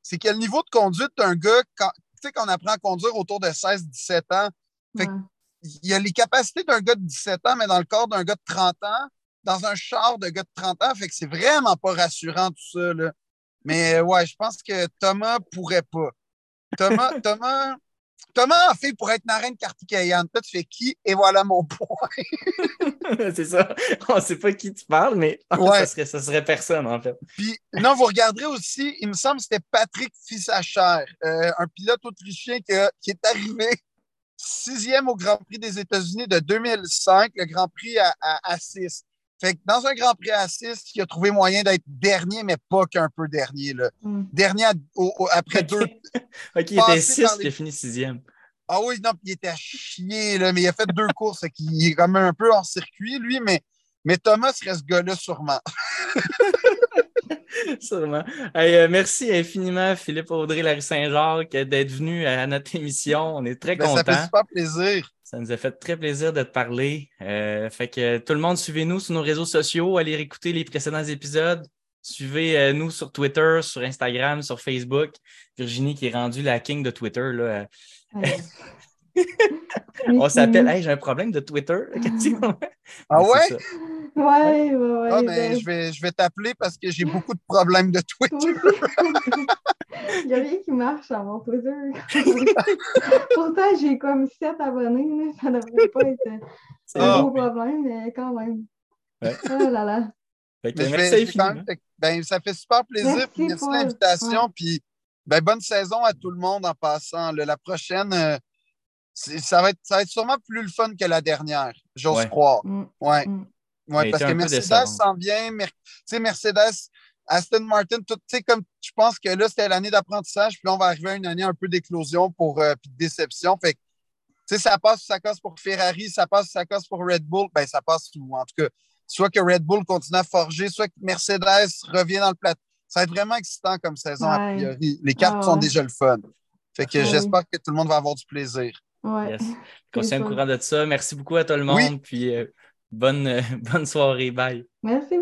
C'est que le niveau de conduite d'un gars, quand, tu sais, qu'on apprend à conduire autour de 16-17 ans, fait il y a les capacités d'un gars de 17 ans, mais dans le corps d'un gars de 30 ans, dans un char de gars de 30 ans, fait que c'est vraiment pas rassurant tout ça. Là. Mais ouais, je pense que Thomas pourrait pas. Thomas, Thomas, Thomas, en fait, pour être Naren Kartikeyan, toi, tu fais qui? Et voilà mon point. c'est ça. On ne sait pas qui tu parles, mais ça, serait, ça serait personne, en fait. Puis, non, vous regarderez aussi, il me semble que c'était Patrick Fissacher, euh, un pilote autrichien qui est arrivé sixième au Grand Prix des États-Unis de 2005, le Grand Prix à, à, 6. Fait que dans un Grand Prix à 6, il a trouvé moyen d'être dernier, mais pas qu'un peu dernier. Là. Hmm. Dernier après deux. OK, il était 6, il a fini sixième. Ah oui, non, il était à chier, là, mais il a fait deux courses. Il est quand même un peu en circuit, lui, mais, mais Thomas serait ce gars-là sûrement. Sûrement. Euh, merci infiniment, Philippe Audrey, Larry Saint-Jacques, d'être venu à notre émission. On est très contents. Ça fait super plaisir. Ça nous a fait très plaisir de te parler. Euh, fait que tout le monde, suivez-nous sur nos réseaux sociaux. Allez écouter les précédents épisodes. Suivez-nous sur Twitter, sur Instagram, sur Facebook. Virginie qui est rendue la king de Twitter. Là, On s'appelle, hey, j'ai un problème de Twitter. ah ouais? Ouais, ouais, ouais. Ah, ben, je vais, je vais t'appeler parce que j'ai beaucoup de problèmes de Twitter. Il n'y a rien qui marche à mon Twitter. Pourtant, j'ai comme 7 abonnés. Ça ne devrait pas être un gros problème, mais quand même. Oh là là. merci ben, ça fait super plaisir. Merci, merci pour l'invitation. Puis, ben, bonne saison à tout le monde en passant. la prochaine, euh, ça, va être, ça va être sûrement plus le fun que la dernière, j'ose croire. Mm. Ouais. Mm. ouais parce que Mercedes s'en vient. Mercedes, Aston Martin, tout, comme je pense que là, c'était l'année d'apprentissage, puis là, on va arriver à une année un peu d'éclosion pour euh, puis de déception. Fait que, ça passe ou ça casse pour Ferrari, ça passe ou ça casse pour Red Bull, ben ça passe ou en tout cas, soit que Red Bull continue à forger, soit que Mercedes revient dans le plateau. Ça va être vraiment excitant comme saison, a priori. Les cartes ah sont déjà le fun. Fait que j'espère que tout le monde va avoir du plaisir. Ouais. Yes. Qu'on au courant de ça. Merci beaucoup à tout le monde. Puis euh, bonne, bonne soirée. Bye. Merci